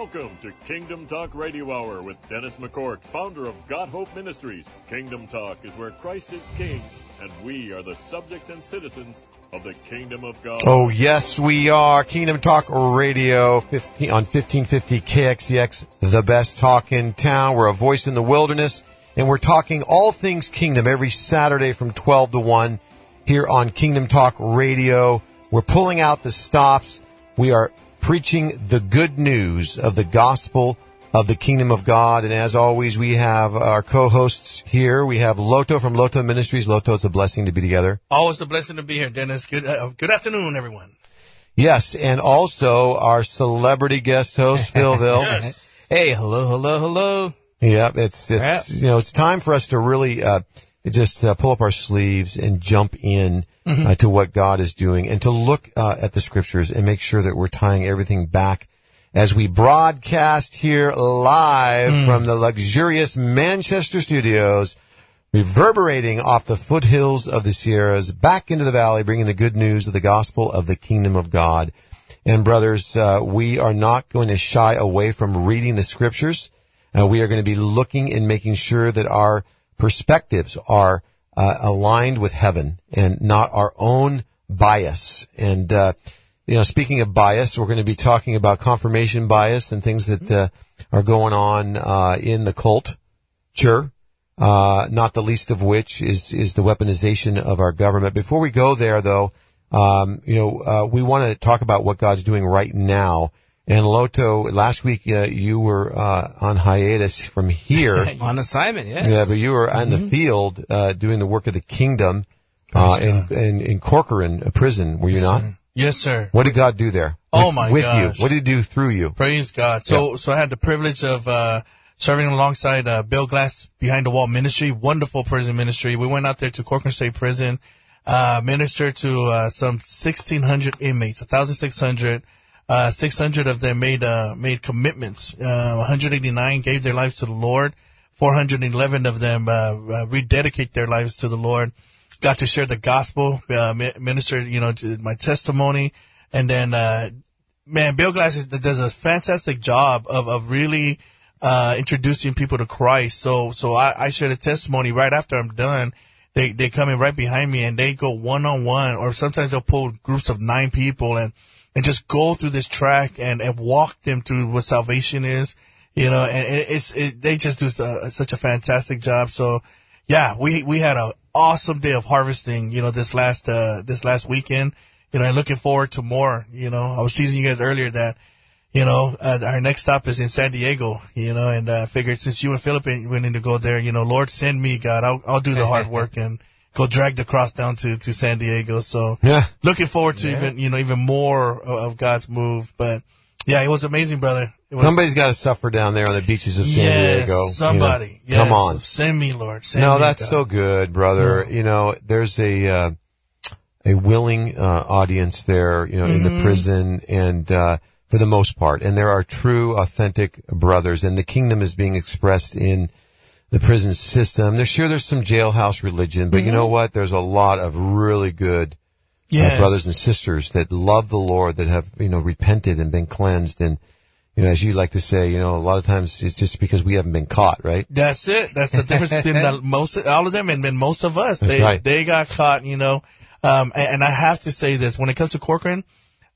Welcome to Kingdom Talk Radio Hour with Dennis McCourt, founder of Got Hope Ministries. Kingdom Talk is where Christ is King, and we are the subjects and citizens of the Kingdom of God. Oh, yes, we are. Kingdom Talk Radio 15, on 1550 KXEX, the best talk in town. We're a voice in the wilderness, and we're talking all things kingdom every Saturday from 12 to 1 here on Kingdom Talk Radio. We're pulling out the stops. We are preaching the good news of the gospel of the kingdom of God. And as always, we have our co-hosts here. We have Loto from Loto Ministries. Loto, it's a blessing to be together. Always a blessing to be here, Dennis. Good, uh, good afternoon, everyone. Yes, and also our celebrity guest host, Philville. Yes. Hey, hello, hello, hello. Yep, it's it's you know it's time for us to really uh, just uh, pull up our sleeves and jump in uh, to what God is doing, and to look uh, at the scriptures and make sure that we're tying everything back as we broadcast here live from the luxurious Manchester studios, reverberating off the foothills of the Sierras back into the valley, bringing the good news of the gospel of the kingdom of God. And brothers, uh, we are not going to shy away from reading the scriptures. Uh, we are going to be looking and making sure that our perspectives are uh, aligned with heaven and not our own bias. And uh, you know, speaking of bias, we're going to be talking about confirmation bias and things that uh, are going on uh, in the cult. Sure. Uh, not the least of which is is the weaponization of our government. Before we go there, though, um, you know, uh, we want to talk about what God's doing right now. And Loto, last week uh, you were uh, on hiatus from here. On assignment, yes. Yeah, but you were in the field uh, doing the work of the kingdom uh, in, in in Corcoran a prison. Were you not? Yes, sir. What did God do there? Oh, with, my with gosh. you? What did He do through you? Praise God. So, so I had the privilege of, uh, serving alongside, uh, Bill Glass Behind the Wall Ministry, wonderful prison ministry. We went out there to Corcoran State Prison, uh, ministered to, uh, some 1600 inmates, 1600. Uh, 600 of them made, uh, made commitments. Uh, 189 gave their lives to the Lord. 411 of them, uh, uh, rededicate their lives to the Lord. Got to share the gospel, uh, minister, you know, my testimony. And then, uh, man, Bill Glass does a fantastic job of, of really, uh, introducing people to Christ. So, so I, I share the testimony right after I'm done. They, they come in right behind me and they go one on one or sometimes they'll pull groups of nine people and, and just go through this track and, and walk them through what salvation is, you know, and it's, it, they just do su- such a fantastic job. So yeah, we, we had an awesome day of harvesting, you know, this last, uh, this last weekend, you know, and looking forward to more, you know, I was teasing you guys earlier that, you know, uh, our next stop is in San Diego, you know, and uh, figured since you and Philip went in to go there, you know, Lord, send me, God, I'll, I'll do the hard work and go drag the cross down to, to San Diego. So Yeah. looking forward to even, you know, even more of, of God's move. But yeah, it was amazing, brother. Was, Somebody's got to suffer down there on the beaches of San yes, Diego. you know. Somebody. Yes. Come on. Send me, Lord. Send No, me, that's God. so good, brother. You know, there's a uh, a willing uh, audience there, you know, in Mm-hmm. the prison, and uh, for the most part, and there are true, authentic brothers, and the kingdom is being expressed in the prison system. There's sure there's some jailhouse religion, but you know what? There's a lot of really good uh, Mm-hmm. Brothers and sisters that love the Lord, that have you know repented and been cleansed, and you know, as you like to say, you know, a lot of times it's just because we haven't been caught, right? That's it. That's the difference between the, most, all of them and, and most of us. That's they, right. they got caught, you know. Um, and, and I have to say this, when it comes to Corcoran,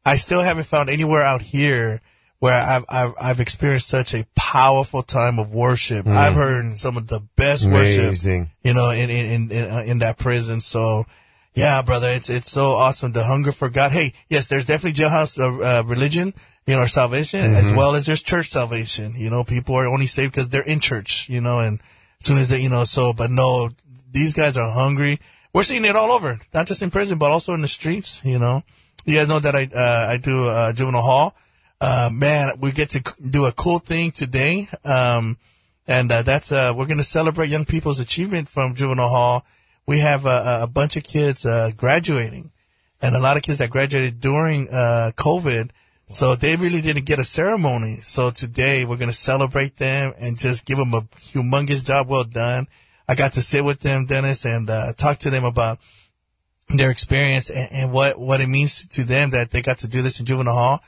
I still haven't found anywhere out here where I've, I've, I've experienced such a powerful time of worship. I've heard some of the best worship, Mm. You know, in, in, in, in, uh, in that prison. So, yeah, brother, it's, it's so awesome. The hunger for God. Hey, yes, there's definitely jailhouse, uh, uh, religion, you know, or salvation, Mm-hmm. as well as there's church salvation. You know, people are only saved because they're in church, you know, and as soon as they, you know, so, but no, these guys are hungry. We're seeing it all over, not just in prison, but also in the streets, you know. You guys know that I, uh, I do, uh, juvenile hall. Uh, man, we get to do a cool thing today. Um, and, uh, that's, uh, we're going to celebrate young people's achievement from juvenile hall. We have a, a bunch of kids, uh, graduating and a lot of kids that graduated during, uh, COVID. So they really didn't get a ceremony. So today we're going to celebrate them and just give them a humongous job well done. I got to sit with them, Dennis, and, uh, talk to them about their experience and, and what, what it means to them that they got to do this in juvenile hall.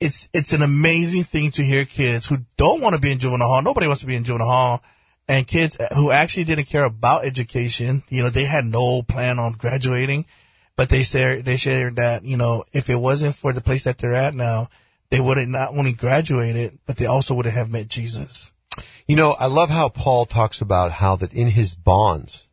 It's it's an amazing thing to hear kids who don't want to be in juvenile hall. Nobody wants to be in juvenile hall, and kids who actually didn't care about education. You know, they had no plan on graduating, but they said they shared that you know if it wasn't for the place that they're at now, they would have not only graduated, but they also would have met Jesus. You know, I love how Paul talks about how that in his bonds,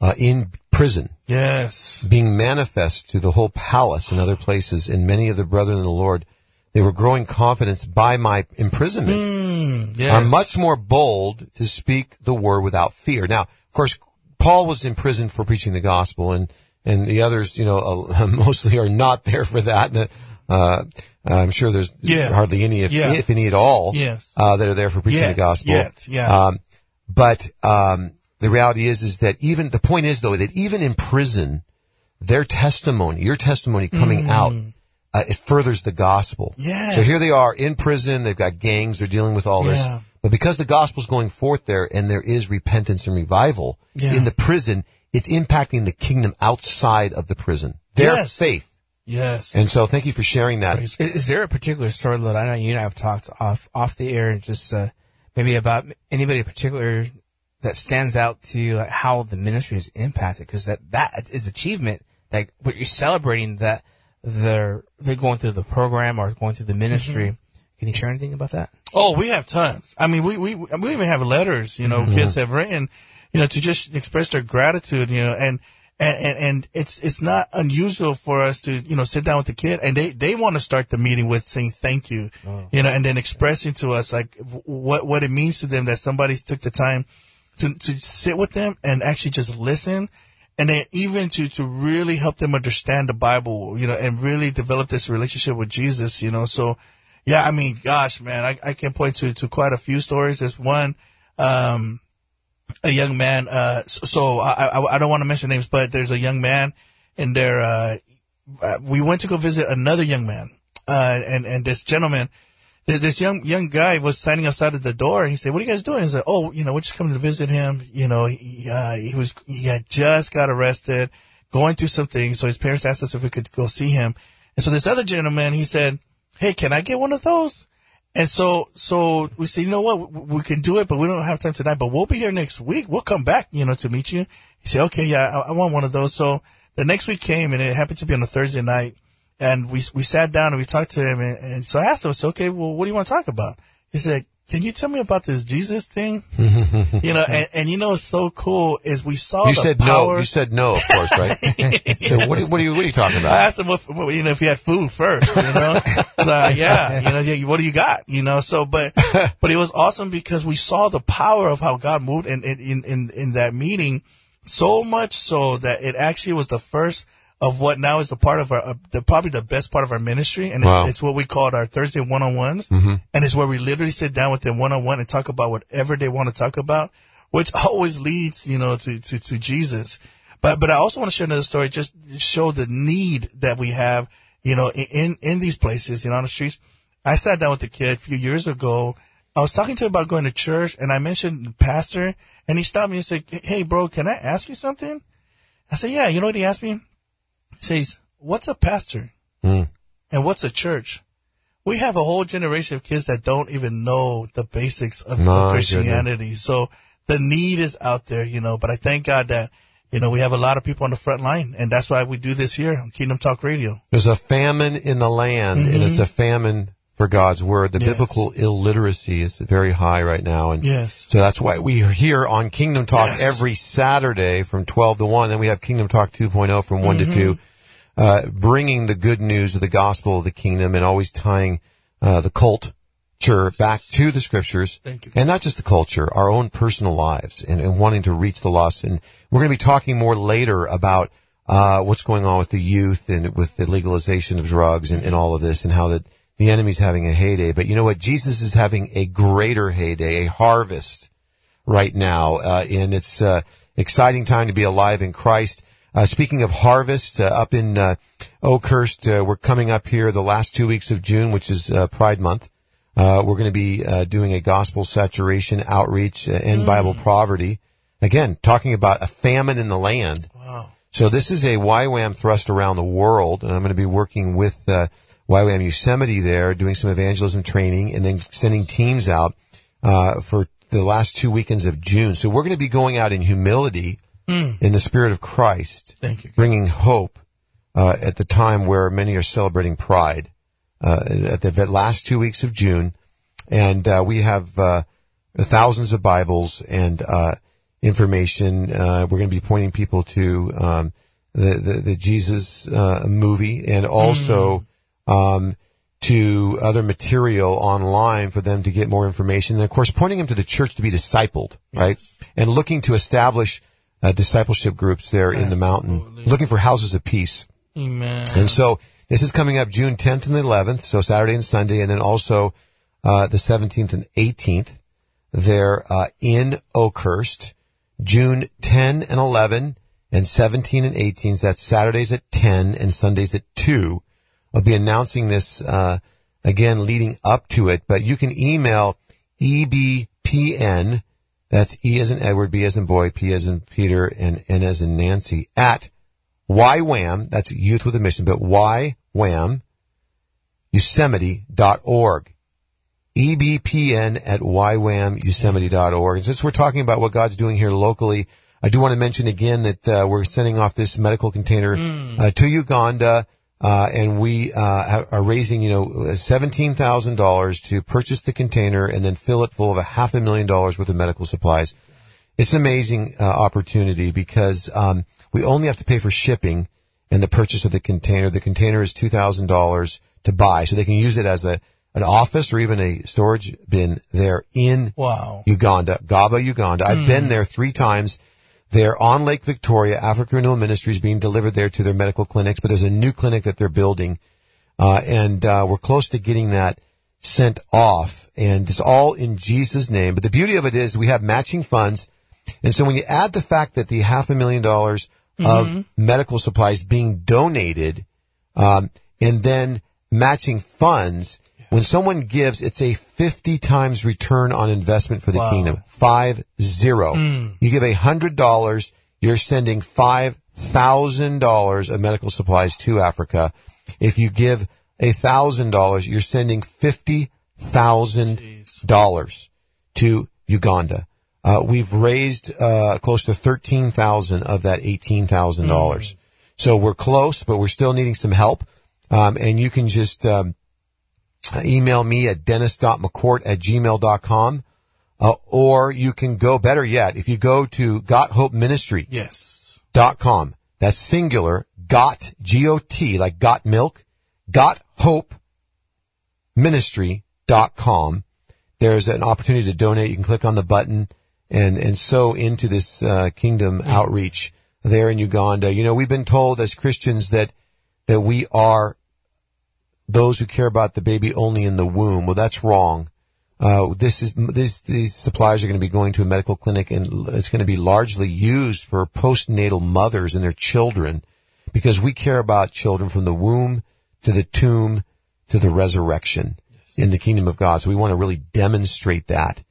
uh, in prison, Yes. being manifest to the whole palace and other places, and many of the brethren of the Lord, they were growing confidence by my imprisonment. Mm, yes. Are much more bold to speak the word without fear. Now, of course, Paul was in prison for preaching the gospel, and and the others, you know, uh, mostly are not there for that. And, uh, I'm sure there's Yeah. hardly any, if, Yeah. if any at all, Yes. uh, that are there for preaching Yet, the gospel. yet, yeah. Um, but um, the reality is, is that even the point is though that even in prison, their testimony, your testimony coming out, uh, it furthers the gospel. Mm. Yes. So here they are in prison. They've got gangs. They're dealing with all this. Yeah. But because the gospel's going forth there, and there is repentance and revival Yeah. in the prison, it's impacting the kingdom outside of the prison. Their Yes. faith. Yes. And so, thank you for sharing that. Is, Is, is there a particular story that I know you and I have talked off off the air, and just uh, maybe about anybody in particular that stands out to you, like how the ministry is impacted? Because that that is achievement. Like what you're celebrating that they're they're going through the program or going through the ministry. Can you share anything about that? Oh, we have tons. I mean, we, we, we even have letters, you know, Mm-hmm. kids have written, you know, to just express their gratitude, you know, and, and, and, and it's, it's not unusual for us to, you know, sit down with the kid and they, they want to start the meeting with saying thank you, you know, and then expressing to us like what, what it means to them that somebody took the time to, to sit with them and actually just listen. And then even to, to really help them understand the Bible, you know, and really develop this relationship with Jesus, you know, so, yeah, I mean, gosh, man, I, I can point to, to quite a few stories. There's one, um, a young man, uh, so, I, I, I don't want to mention names, but there's a young man and there, uh, we went to go visit another young man, uh, and, and this gentleman, this young, young guy was standing outside of the door and he said, what are you guys doing? He said, oh, you know, we're just coming to visit him. You know, he, uh, he was, he had just got arrested, going through some things. So his parents asked us if we could go see him. And so this other gentleman, he said, Hey, can I get one of those? And so, so we said, you know what? We, can do it, but we don't have time tonight, but we'll be here next week. We'll come back, you know, to meet you. He said, okay, yeah, I, I want one of those. So the next week came and it happened to be on a Thursday night and we, we sat down and we talked to him. And, and so I asked him, I said, okay, well, what do you want to talk about? He said, can you tell me about this Jesus thing? you know, and, and you know, what's so cool is we saw You the said power. no. You said no, of course, right? so what, are- what are you what are you talking about? I asked him if, you know, if he had food first, you know, uh, yeah, you know, yeah, what do you got? You know, so, but, but it was awesome because we saw the power of how God moved in, in, in, in that meeting so much so that it actually was the first of what now is a part of our, uh, the, probably the best part of our ministry. And it's, Wow. it's what we called our Thursday one-on-ones. And it's where we literally sit down with them one-on-one and talk about whatever they want to talk about, which always leads, you know, to, to, to Jesus. But, but I also want to share another story, just show the need that we have, you know, in, in, in these places, you know, on the streets. I sat down with a kid a few years ago. I was talking to him about going to church and I mentioned the pastor and he stopped me and said, Hey, bro, can I ask you something? I said, yeah, you know what he asked me? Says, what's a pastor? Mm. And what's a church? We have a whole generation of kids that don't even know the basics of, My of Christianity. So the need is out there, you know, but I thank God that, you know, we have a lot of people on the front line and that's why we do this here on Kingdom Talk Radio. There's a famine in the land, and it's a famine for God's word. The Yes. biblical illiteracy is very high right now, and Yes. so that's why we are here on Kingdom Talk Yes. every Saturday from 12 to 1. Then we have Kingdom Talk 2.0 from one Mm-hmm. to 2, uh, bringing the good news of the gospel of the kingdom and always tying uh, the culture back to the scriptures. Thank you. And not just the culture, our own personal lives and, and wanting to reach the lost. And we're going to be talking more later about uh, what's going on with the youth and with the legalization of drugs and, and all of this and how the, the enemy's having a heyday. But you know what? Jesus is having a greater heyday, a harvest right now. Uh, and it's uh, exciting time to be alive in Christ. Uh, speaking of harvest, uh, up in uh, Oakhurst, uh, we're coming up here the last two weeks of June, which is uh, Pride Month. Uh, we're going to be uh, doing a gospel saturation outreach and Bible poverty. Again, talking about a famine in the land. Wow. So this is a YWAM thrust around the world, and I'm going to be working with uh, YWAM Yosemite there doing some evangelism training and then sending teams out, uh, for the last two weekends of June. So we're going to be going out in humility in the spirit of Christ, you. bringing hope, uh, at the time where many are celebrating pride, uh, at the last two weeks of June. And, uh, we have, uh, thousands of Bibles and, uh, information. Uh, we're going to be pointing people to, um, the, the, the Jesus, uh, movie and also, um, to other material online for them to get more information. And of course, pointing them to the church to be discipled, right? And looking to establish uh, discipleship groups there in the mountain, looking for houses of peace. Amen. And so this is coming up June 10th and the 11th, so Saturday and Sunday, and then also uh, the 17th and 18th there uh, in Oakhurst. June 10 and 11 and 17 and 18. That's Saturdays at 10 and Sundays at 2. I'll be announcing this uh, again leading up to it, but you can email EBPN, that's E as in Edward, B as in boy, P as in Peter, and N as in Nancy, at YWAM, that's Youth with a Mission, but YWAM, Yosemite.org. EBPN at YWAMYosemite.org. And since we're talking about what God's doing here locally, I do want to mention again that uh, we're sending off this medical container uh, to Uganda, uh, and we uh, are raising, you know, seventeen thousand dollars to purchase the container and then fill it full of a half a million dollars worth of medical supplies. It's an amazing uh, opportunity because um, we only have to pay for shipping and the purchase of the container. The container is two thousand dollars to buy, so they can use it as a an office or even a storage bin there in Wow. Uganda, Gaba, Uganda. I've been there three times. They're on Lake Victoria. Africa Renewal Ministries being delivered there to their medical clinics, but there's a new clinic that they're building, uh, and uh, we're close to getting that sent off. And it's all in Jesus' name. But the beauty of it is we have matching funds, and so when you add the fact that the half a million dollars of medical supplies being donated, um, and then matching funds. When someone gives, it's a 50 times return on investment for the Wow. kingdom. Five zero. You give a hundred dollars, you're sending five thousand dollars of medical supplies to Africa. If you give a thousand dollars, you're sending fifty thousand dollars to Uganda. Uh, we've raised uh, close to thirteen thousand of that eighteen thousand dollars. So we're close, but we're still needing some help. Um, and you can just um, email me at dennis.mccourt at gmail.com. Uh, or you can go, better yet, if you go to Got Hope Ministry Yes. dot com. That's singular. Got G O T like got milk. Got hope ministry dot com. There's an opportunity to donate. You can click on the button and and sow into this uh, kingdom outreach there in Uganda. You know, we've been told as Christians that that we are those who care about the baby only in the womb. Well, that's wrong. Uh, this is these these supplies are going to be going to a medical clinic, and it's going to be largely used for postnatal mothers and their children, because we care about children from the womb to the tomb to the resurrection in the kingdom of God. So we want to really demonstrate that.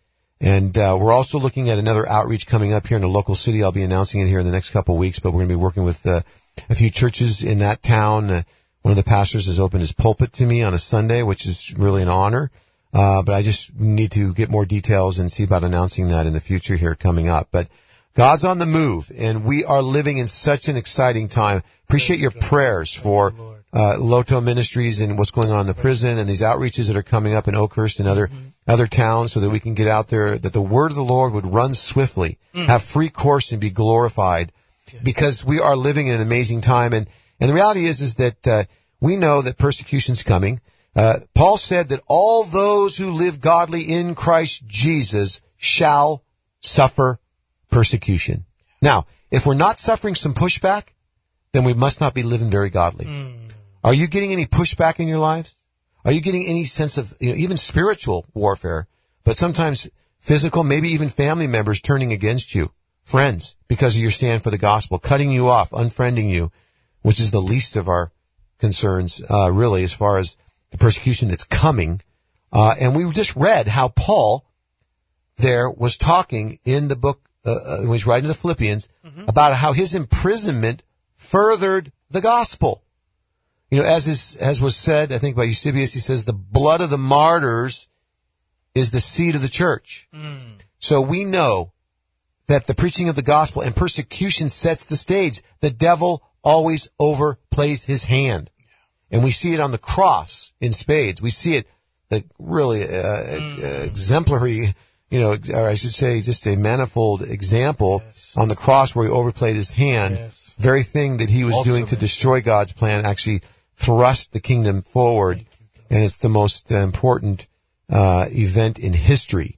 And uh, we're also looking at another outreach coming up here in a local city. I'll be announcing it here in the next couple of weeks, but we're going to be working with uh, a few churches in that town. Uh, one of the pastors has opened his pulpit to me on a Sunday, which is really an honor. Uh, but I just need to get more details and see about announcing that in the future here coming up. But God's on the move and we are living in such an exciting time. Appreciate your prayers for uh, Loto Ministries and what's going on in the prison and these outreaches that are coming up in Oakhurst and other other towns so that we can get out there that the word of the Lord would run swiftly, have free course and be glorified because we are living in an amazing time and and the reality is is that uh, we know that persecution's coming. Uh, Paul said that all those who live godly in Christ Jesus shall suffer persecution. Now, if we're not suffering some pushback, then we must not be living very godly. Are you getting any pushback in your lives? Are you getting any sense of, you know, even spiritual warfare, but sometimes physical, maybe even family members turning against you, friends, because of your stand for the gospel, cutting you off, unfriending you, which is the least of our concerns, uh, really, as far as the persecution that's coming. Uh, and we just read how Paul there was talking in the book, uh, uh, when he's writing to the Philippians about how his imprisonment furthered the gospel. You You know, as is, as was said, I think by Eusebius, he says the blood of the martyrs is the seed of the church. So we know that the preaching of the gospel and persecution sets the stage. The devil always overplays his hand. And we see it on the cross in spades. We see it, the really uh, uh, exemplary, you know, or I should say just a manifold example on the cross where he overplayed his hand. Yes. Very thing that he was doing to destroy God's plan actually thrust the kingdom forward. And it's the most uh, important uh, event in history.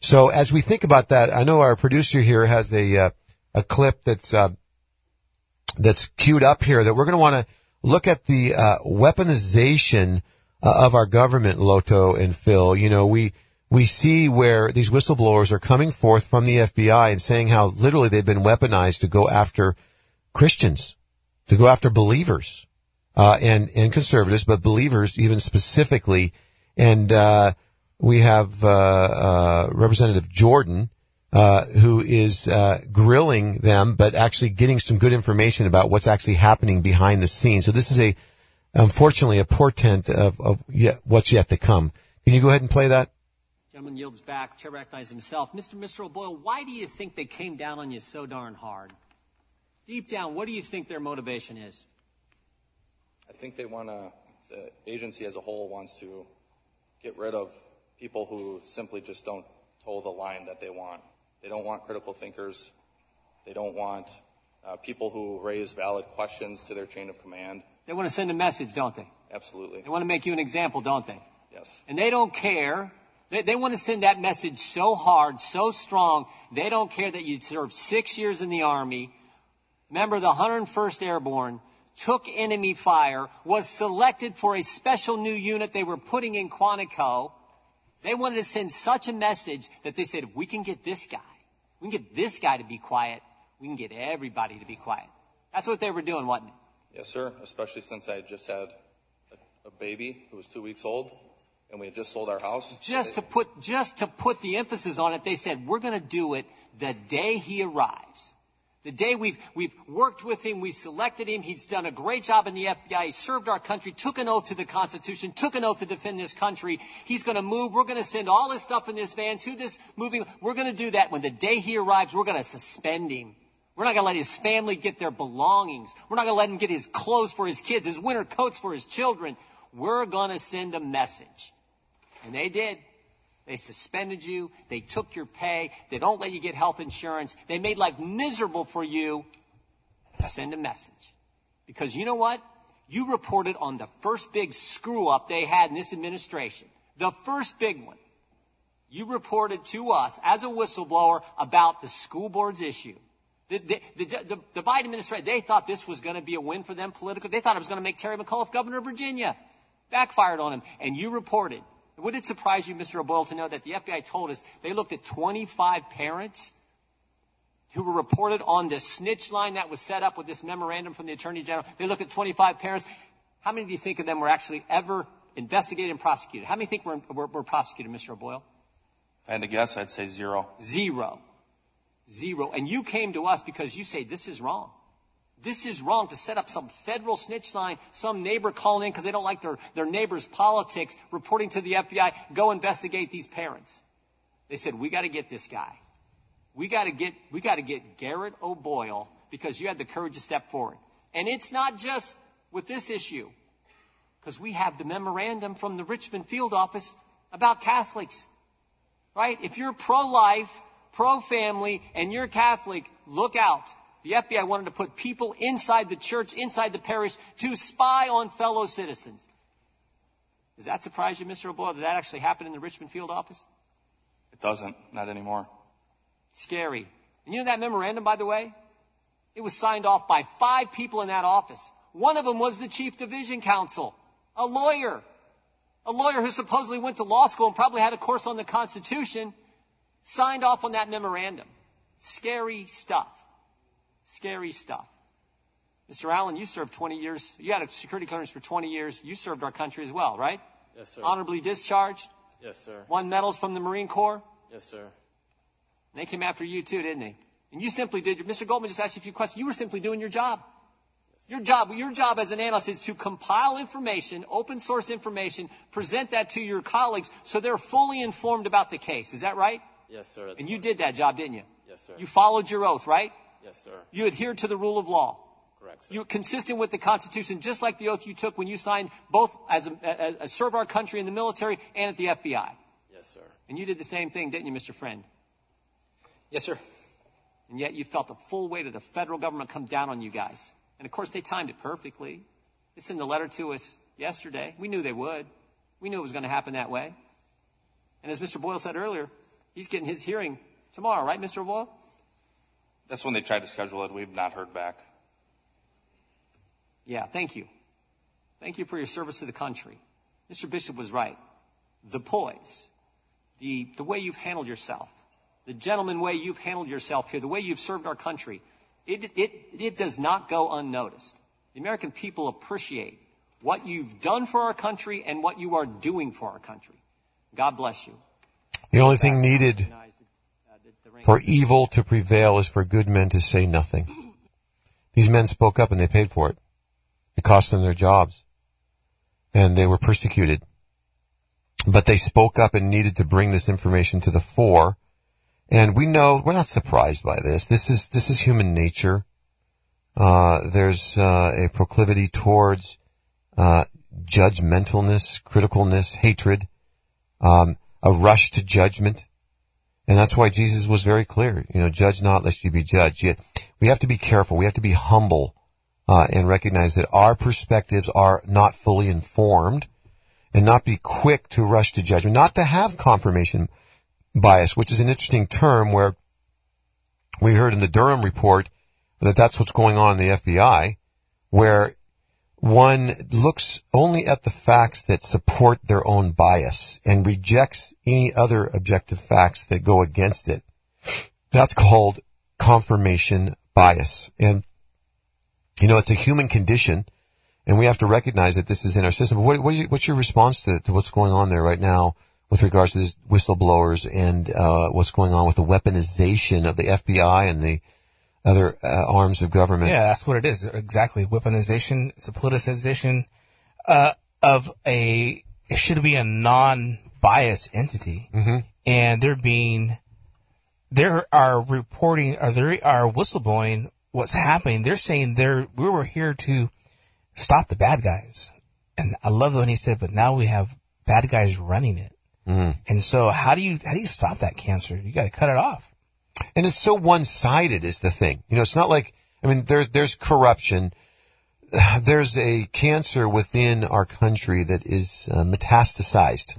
So as we think about that, I know our producer here has a uh, a clip that's uh, that's queued up here that we're going to want to look at the uh, weaponization uh, of our government, Loto and Phil. You know, we we see where these whistleblowers are coming forth from the FBI and saying how literally they've been weaponized to go after Christians, to go after believers, uh, and and conservatives, but believers even specifically. And uh, we have uh, uh, Representative Jordan, uh, who is uh, grilling them, but actually getting some good information about what's actually happening behind the scenes. So this is a, unfortunately, a portent of, of yet, what's yet to come. Can you go ahead and play that? Gentleman yields back. Chair recognizes himself. Mr. Mr. O'Boyle, why do you think they came down on you so darn hard? Deep down, what do you think their motivation is? I think they want to, the agency as a whole wants to get rid of people who simply just don't toe the line that they want. They don't want critical thinkers. They don't want uh, people who raise valid questions to their chain of command. They want to send a message, don't they? Absolutely. They want to make you an example, don't they? Yes. And they don't care. They, they want to send that message so hard, so strong. They don't care that you served six years in the Army, member of the 101st Airborne, took enemy fire, was selected for a special new unit they were putting in Quantico. They wanted to send such a message that they said, if we can get this guy, we can get this guy to be quiet, we can get everybody to be quiet. That's what they were doing, wasn't it? Yes, sir. Especially since I had just had a, a baby who was two weeks old and we had just sold our house. just to put just to put the emphasis on it, they said we're going to do it the day he arrives. The day we've we've worked with him, we selected him. He's done a great job in the FBI. He served our country, took an oath to the Constitution, took an oath to defend this country. He's to move. We're to send all his stuff in this van to this moving. We're to do that when the day he arrives. We're to suspend him. We're not to let his family get their belongings. We're not to let him get his clothes for his kids, his winter coats for his children. We're to send a message. And they did. They suspended you. They took your pay. They don't let you get health insurance. They made life miserable for you send a message. Because you know what? You reported on the first big screw up they had in this administration. The first big one. You reported to us as a whistleblower about the school board's issue. The, the, the, the, the Biden administration, they thought this was going to be a win for them politically. They thought it was going to make Terry McAuliffe governor of Virginia. Backfired on him. And you reported. Would it surprise you, Mr. O'Boyle, to know that the FBI told us they looked at 25 parents who were reported on this snitch line that was set up with this memorandum from the Attorney General? They looked at 25 parents. How many do you think of them were actually ever investigated and prosecuted? How many think were, were, were prosecuted, Mr. O'Boyle? If I had to guess, I'd say zero. Zero. Zero. And you came to us because you say this is wrong. This is wrong to set up some federal snitch line, some neighbor calling in because they don't like their, their neighbor's politics, reporting to the FBI, go investigate these parents. They said, we got to get this guy. We got to get, we got to get Garrett O'Boyle because you had the courage to step forward. And it's not just with this issue because we have the memorandum from the Richmond field office about Catholics, right? If you're pro-life, pro-family, and you're Catholic, look out. The FBI wanted to put people inside the church, inside the parish, to spy on fellow citizens. Does that surprise you, Mr. O'Boyle? Did that actually happen in the Richmond field office? It doesn't. Not anymore. Scary. And you know that memorandum, by the way? It was signed off by five people in that office. One of them was the chief division counsel, a lawyer. A lawyer who supposedly went to law school and probably had a course on the Constitution, signed off on that memorandum. Scary stuff. Scary stuff. Mr. Allen, you served 20 years. You had a security clearance for 20 years. You served our country as well, right? Yes, sir. Honorably discharged. Yes, sir. Won medals from the Marine Corps. Yes, sir. And they came after you too, didn't they? And you simply did. Mr. Goldman just asked you a few questions. You were simply doing your job. Your job, your job as an analyst is to compile information, open source information, present that to your colleagues so they're fully informed about the case. Is that right? Yes, sir. And you did that job, didn't you? Yes, sir. You followed your oath, right? Yes, sir. You adhered to the rule of law. Correct, sir. You're consistent with the Constitution, just like the oath you took when you signed both as a, a, a serve our country in the military and at the FBI. Yes, sir. And you did the same thing, didn't you, Mr. Friend? Yes, sir. And yet you felt the full weight of the federal government come down on you guys. And of course, they timed it perfectly. They sent the letter to us yesterday. We knew they would. We knew it was going to happen that way. And as Mr. Boyle said earlier, he's getting his hearing tomorrow, right, Mr. Boyle? That's when they tried to schedule it. We've not heard back. Yeah, thank you. Thank you for your service to the country. Mr. Bishop was right. The poise, the, the way you've handled yourself, the gentleman way you've handled yourself here, the way you've served our country, it, it, it does not go unnoticed. The American people appreciate what you've done for our country and what you are doing for our country. God bless you. The only thing needed Recognize the- uh, the- the rank- for evil to prevail is for good men to say nothing. These men spoke up and they paid for it. It cost them their jobs. And they were persecuted. But they spoke up and needed to bring this information to the fore. And we know, we're not surprised by this. This is, this is human nature. Uh, there's, uh, a proclivity towards, uh, judgmentalness, criticalness, hatred, um, a rush to judgment. And that's why Jesus was very clear, you know, judge not lest you be judged. Yet we have to be careful. We have to be humble, uh, and recognize that our perspectives are not fully informed and not be quick to rush to judgment, not to have confirmation bias, which is an interesting term where we heard in the Durham report that that's what's going on in the FBI, where one looks only at the facts that support their own bias and rejects any other objective facts that go against it. That's called confirmation bias. And, you know, it's a human condition and we have to recognize that this is in our system. What, what you, what's your response to, to what's going on there right now with regards to these whistleblowers and, uh, what's going on with the weaponization of the FBI and the other uh, arms of government? Yeah, that's what it is. Exactly. Weaponization. It's a politicization uh, of a. It should be a non-biased entity, mm-hmm. and they're being. They are reporting, or they are whistleblowing what's happening. They're saying they're we were here to stop the bad guys, and I love when he said, "But now we have bad guys running it." Mm. And so, how do you how do you stop that cancer? You got to cut it off. And it's so one-sided is the thing. You know, it's not like, I mean, there's, there's corruption. There's a cancer within our country that is uh, metastasized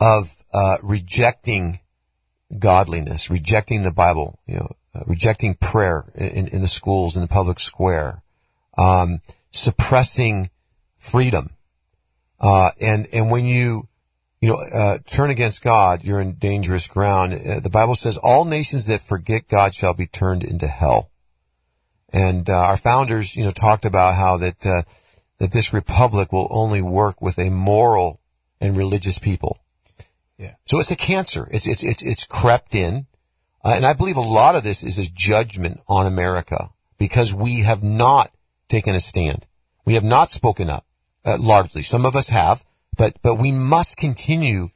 of, uh, rejecting godliness, rejecting the Bible, you know, uh, rejecting prayer in, in the schools, in the public square, um, suppressing freedom. Uh, and, and when you, you know, uh, turn against God, you're in dangerous ground. Uh, the Bible says all nations that forget God shall be turned into hell. And uh, our founders, you know, talked about how that uh, that this republic will only work with a moral and religious people. Yeah. So it's a cancer. It's it's it's it's crept in, uh, and I believe a lot of this is a judgment on America because we have not taken a stand. We have not spoken up. Uh, largely, some of us have but but we must continue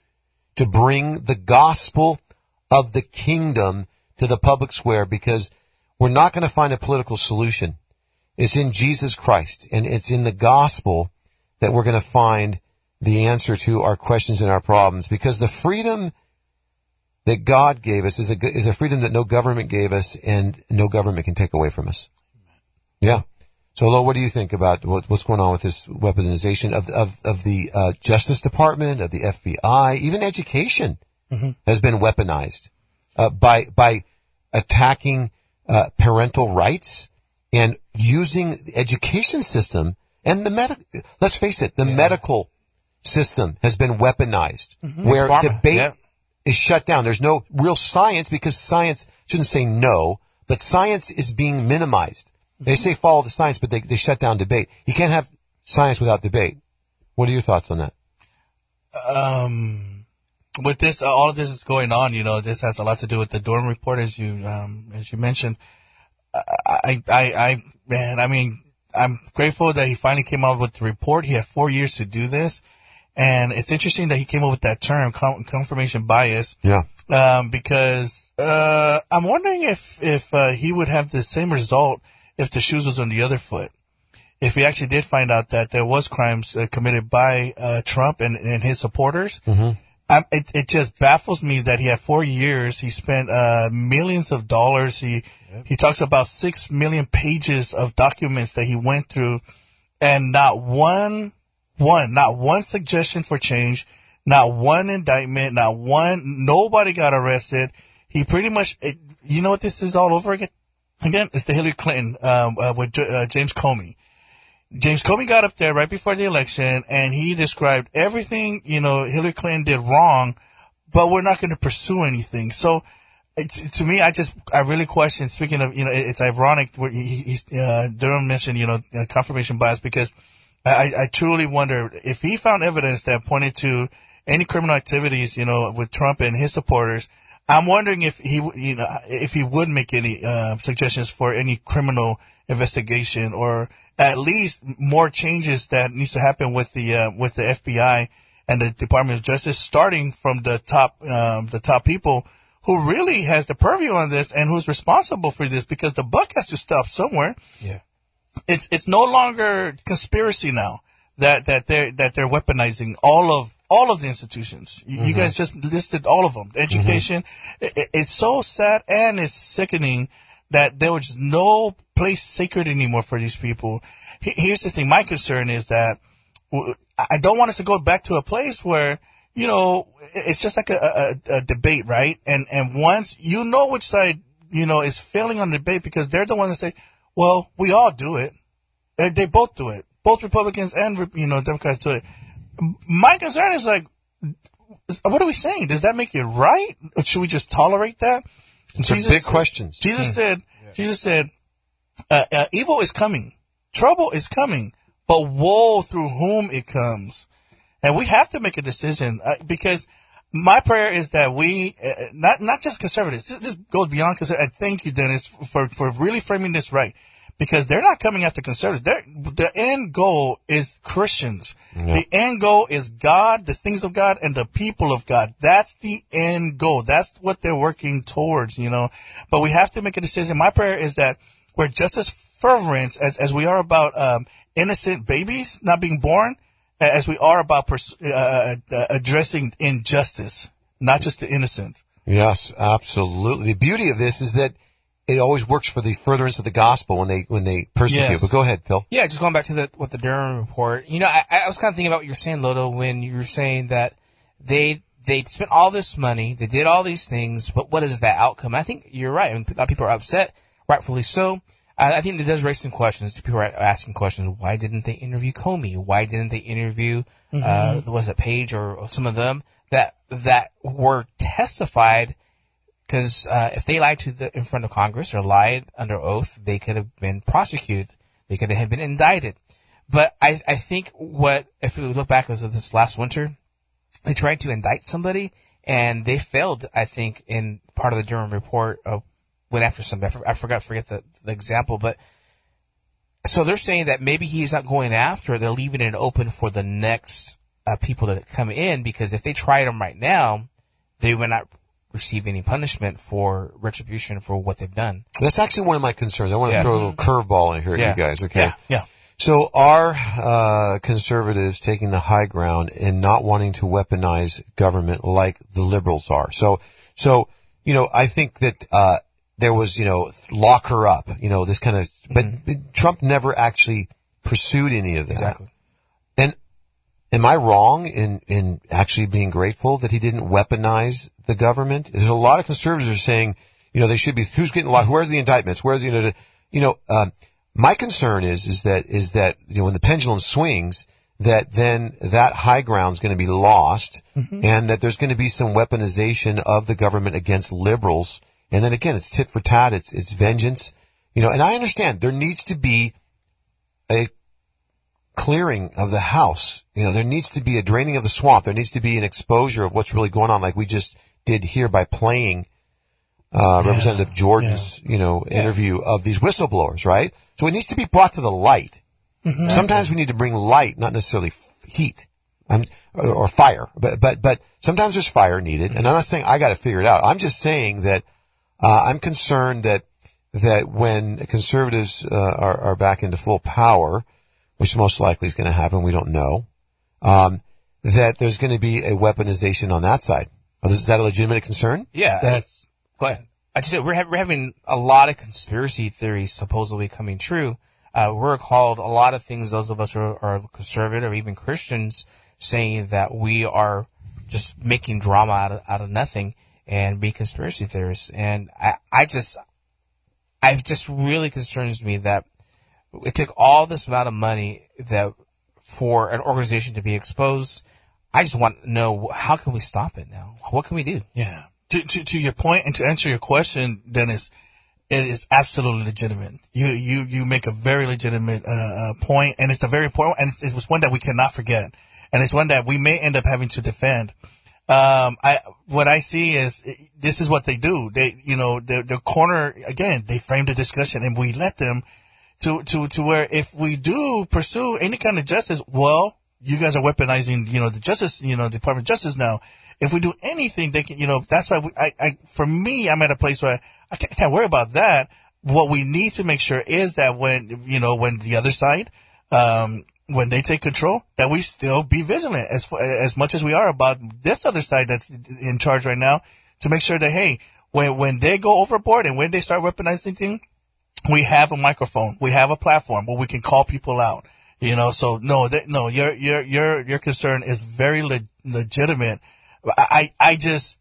to bring the gospel of the kingdom to the public square because we're not going to find a political solution. It's in Jesus Christ and it's in the gospel that we're going to find the answer to our questions and our problems because the freedom that God gave us is a, is a freedom that no government gave us and no government can take away from us. Yeah. So, Lo, what do you think about what, what's going on with this weaponization of of of the uh, Justice Department, of the FBI, even education has been weaponized uh, by by attacking uh, parental rights and using the education system and the medic. Let's face it, the medical system has been weaponized, where Pharma, debate yeah. is shut down. There's no real science because science shouldn't say no, but science is being minimized. They say follow the science, but they, they shut down debate. You can't have science without debate. What are your thoughts on that? um, with this, uh, all of this is going on. You know, this has a lot to do with the Durham report, as you um, as you mentioned. I, I, I, man, I mean, I'm grateful that he finally came out with the report. He had four years to do this. And it's interesting that he came up with that term, confirmation bias. Yeah. Um, because, uh, I'm wondering if, if, uh, he would have the same result if the shoes was on the other foot. If he actually did find out that there was crimes uh, committed by, uh, Trump and, and his supporters, mm-hmm. it, it just baffles me that he had four years. He spent, uh, millions of dollars. He, yep. he talks about six million pages of documents that he went through and not one one, not one suggestion for change, not one indictment, not one, nobody got arrested. He pretty much, it, you know what this is all over again? Again, it's the Hillary Clinton, um, uh, with uh, James Comey. James Comey got up there right before the election and he described everything, you know, Hillary Clinton did wrong, but we're not going to pursue anything. So, to me, I just, I really question, speaking of, you know, it's ironic where he, uh, Durham mentioned, you know, confirmation bias because I, I truly wonder if he found evidence that pointed to any criminal activities, you know, with Trump and his supporters. I'm wondering if he, you know, if he would make any uh, suggestions for any criminal investigation or at least more changes that needs to happen with the uh, with the FBI and the Department of Justice, starting from the top um, the top people who really has the purview on this and who's responsible for this because the buck has to stop somewhere. Yeah it's it's no longer conspiracy now that that they're that they're weaponizing all of all of the institutions. You, mm-hmm. you guys just listed all of them. Education. Mm-hmm. It, it's so sad and it's sickening that there was no place sacred anymore for these people. Here's the thing. My concern is that I don't want us to go back to a place where you know it's just like a, a, a debate, right? And and once you know which side you know is failing on the debate because they're the ones that say well, we all do it. They both do it. Both Republicans and, you know, Democrats do it. My concern is like, what are we saying? Does that make it right? Or should we just tolerate that? It's Jesus big said, questions. Jesus hmm. said, yeah. Jesus said, uh, uh, evil is coming. Trouble is coming, but woe through whom it comes. And we have to make a decision uh, because my prayer is that we, uh, not not just conservatives, this, this goes beyond conservatives. And thank you, Dennis, for for really framing this right, because they're not coming after conservatives. They're, the end goal is Christians. Yeah. The end goal is God, the things of God, and the people of God. That's the end goal. That's what they're working towards, you know. But we have to make a decision. My prayer is that we're just as fervent as as we are about um, innocent babies not being born as we are about pers- uh, uh, uh, addressing injustice, not just the innocent. Yes, absolutely. The beauty of this is that it always works for the furtherance of the gospel when they when they persecute. Yes. But go ahead, Phil. Yeah, just going back to the what the Durham report. You know, I, I was kind of thinking about what you're saying, Lodo, when you were saying that they they spent all this money, they did all these things, but what is that outcome? I think you're right. I mean, a lot of people are upset, rightfully so. I, I think it does raise some questions. People are asking questions. Why didn't they interview Comey? Why didn't they interview, uh, mm-hmm. uh, was it Page or, or, some of them that, that were testified? Cause, uh, if they lied to the, in front of Congress or lied under oath, they could have been prosecuted. They could have been indicted. But I, I think what, if we look back as of this last winter, they tried to indict somebody and they failed, I think, in part of the Durham report of went after somebody. I, forgot, forget the, the example, but so they're saying that maybe he's not going after. They're leaving it open for the next uh, people that come in because if they tried him right now, they would not receive any punishment for retribution for what they've done. That's actually one of my concerns. I want to yeah. throw a little curveball in here, yeah. you guys. Okay. Yeah. yeah. So are uh, conservatives taking the high ground and not wanting to weaponize government like the liberals are? So, so you know, I think that uh, there was, you know, lock her up, you know, this kind of, but mm-hmm. Trump never actually pursued any of that. Exactly. Am I wrong in, in actually being grateful that he didn't weaponize the government? There's a lot of conservatives are saying, you know, they should be, who's getting locked, where's the indictments, where's, you know, the, you know, um, my concern is, is that, is that, you know, when the pendulum swings, that then that high ground is going to be lost mm-hmm. and that there's going to be some weaponization of the government against liberals and then again, it's tit for tat. It's, it's vengeance. You know, and I understand there needs to be a clearing of the house. You know, there needs to be a draining of the swamp. There needs to be an exposure of what's really going on, like we just did here by playing uh, yeah. Representative Jordan's, yeah. you know, interview of these whistleblowers, right? So it needs to be brought to the light. Sometimes we need to bring light, not necessarily heat. I'm, or, or fire, but, but, but sometimes there's fire needed. And I'm not saying I got to figure it out. I'm just saying that, uh, I'm concerned that, that when conservatives, uh, are, are back into full power, which most likely is going to happen, we don't know, um, that there's going to be a weaponization on that side. Is that a legitimate concern? Yeah. That's Go ahead. I said, we're, ha- we're having a lot of conspiracy theories supposedly coming true. Uh, we're called a lot of things, those of us who are, are conservative or even Christians, saying that we are just making drama out of, out of nothing and be conspiracy theorists. And I, I just, I just really concerns me that it took all this amount of money that for an organization to be exposed. I just want to know how can we stop it now? What can we do? Yeah. To, to, to your point and to answer your question, Dennis, it is absolutely legitimate. You, you, you make a very legitimate, uh, uh, point, and it's a very important, and it's, it was one that we cannot forget. And it's one that we may end up having to defend. Um, I, what I see is this is what they do. They, you know, the, the corner, again, they frame the discussion and we let them to, to, to where if we do pursue any kind of justice, well, you guys are weaponizing, you know, the justice, you know, Department of Justice now. If we do anything, they can, you know, that's why we, I, I, for me, I'm at a place where I can't, I can't worry about that. What we need to make sure is that when, you know, when the other side, um, when they take control, that we still be vigilant as as much as we are about this other side that's in charge right now to make sure that hey, when when they go overboard and when they start weaponizing things, we have a microphone, we have a platform where we can call people out. You know, so no, that, no, your your your your concern is very le- legitimate. I I I just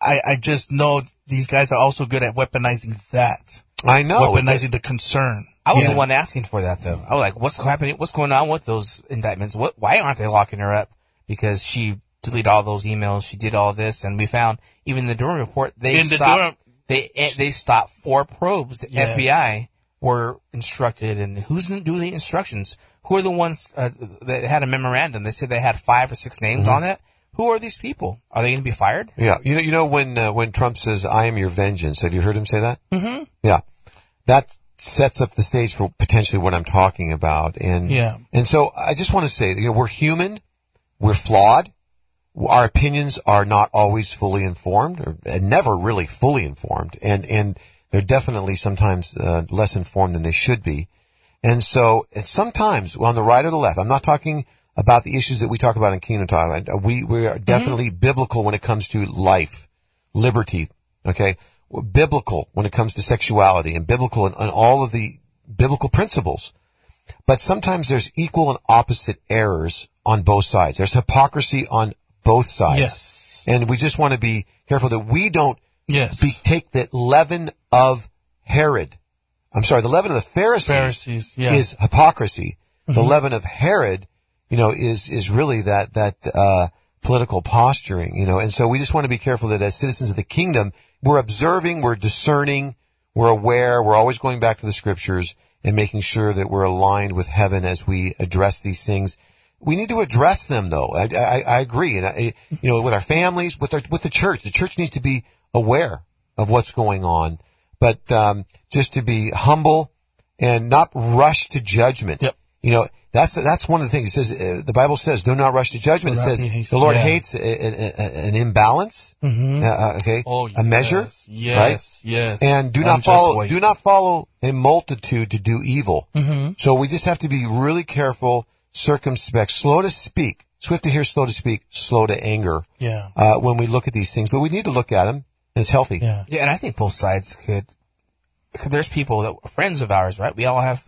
I I just know these guys are also good at weaponizing that, I know. weaponizing the concern. I was Yeah. the one asking for that though. I was like, what's happening? What's going on with those indictments? What, why aren't they locking her up? Because she deleted all those emails. She did all this and we found even the Durham report, they In the stopped, Durham- they, eh, they stopped four probes. The Yes. FBI were instructed and who's doing the instructions? Who are the ones, uh, that had a memorandum? They said they had five or six names Mm-hmm. on it. Who are these people? Are they going to be fired? Yeah, you know, you know when uh, when Trump says, "I am your vengeance," have you heard him say that? Mm-hmm. Yeah, that sets up the stage for potentially what I'm talking about, and Yeah. and so I just want to say, you know, we're human, we're flawed, our opinions are not always fully informed, or never really fully informed, and and they're definitely sometimes uh, less informed than they should be, and so and sometimes on the right or the left, I'm not talking about the issues that we talk about in Kingdom Talk. Uh, We we are definitely biblical when it comes to life, liberty. Okay, We're biblical when it comes to sexuality, and biblical in, in all of the biblical principles. But sometimes there's equal and opposite errors on both sides. There's hypocrisy on both sides. Yes. And we just want to be careful that we don't Yes. be, take the leaven of Herod. I'm sorry, the leaven of the Pharisees, Pharisees, yeah. Mm-hmm. is hypocrisy. The leaven of Herod, you know, is, is really that, that, uh, political posturing, you know, and so we just want to be careful that as citizens of the kingdom, we're observing, we're discerning, we're aware, we're always going back to the scriptures and making sure that we're aligned with heaven as we address these things. We need to address them though. I, I, I agree. And I, you know, with our families, with our, with the church, the church needs to be aware of what's going on, but, um, just to be humble and not rush to judgment. Yep. You know, that's, that's one of the things. It says, uh, the Bible says, do not rush to judgment. It says, the Lord Yeah. hates a, a, a, an imbalance. Uh, uh, okay. Oh, a measure. yes, Yes. Right? Yes. And do not follow, do not follow a multitude to do evil. Mm-hmm. So we just have to be really careful, circumspect, slow to speak, swift to hear, slow to speak, slow to anger, Yeah. uh, when we look at these things. But we need to look at them, and it's healthy. Yeah. Yeah, and I think both sides could. There's people that are friends of ours, right? We all have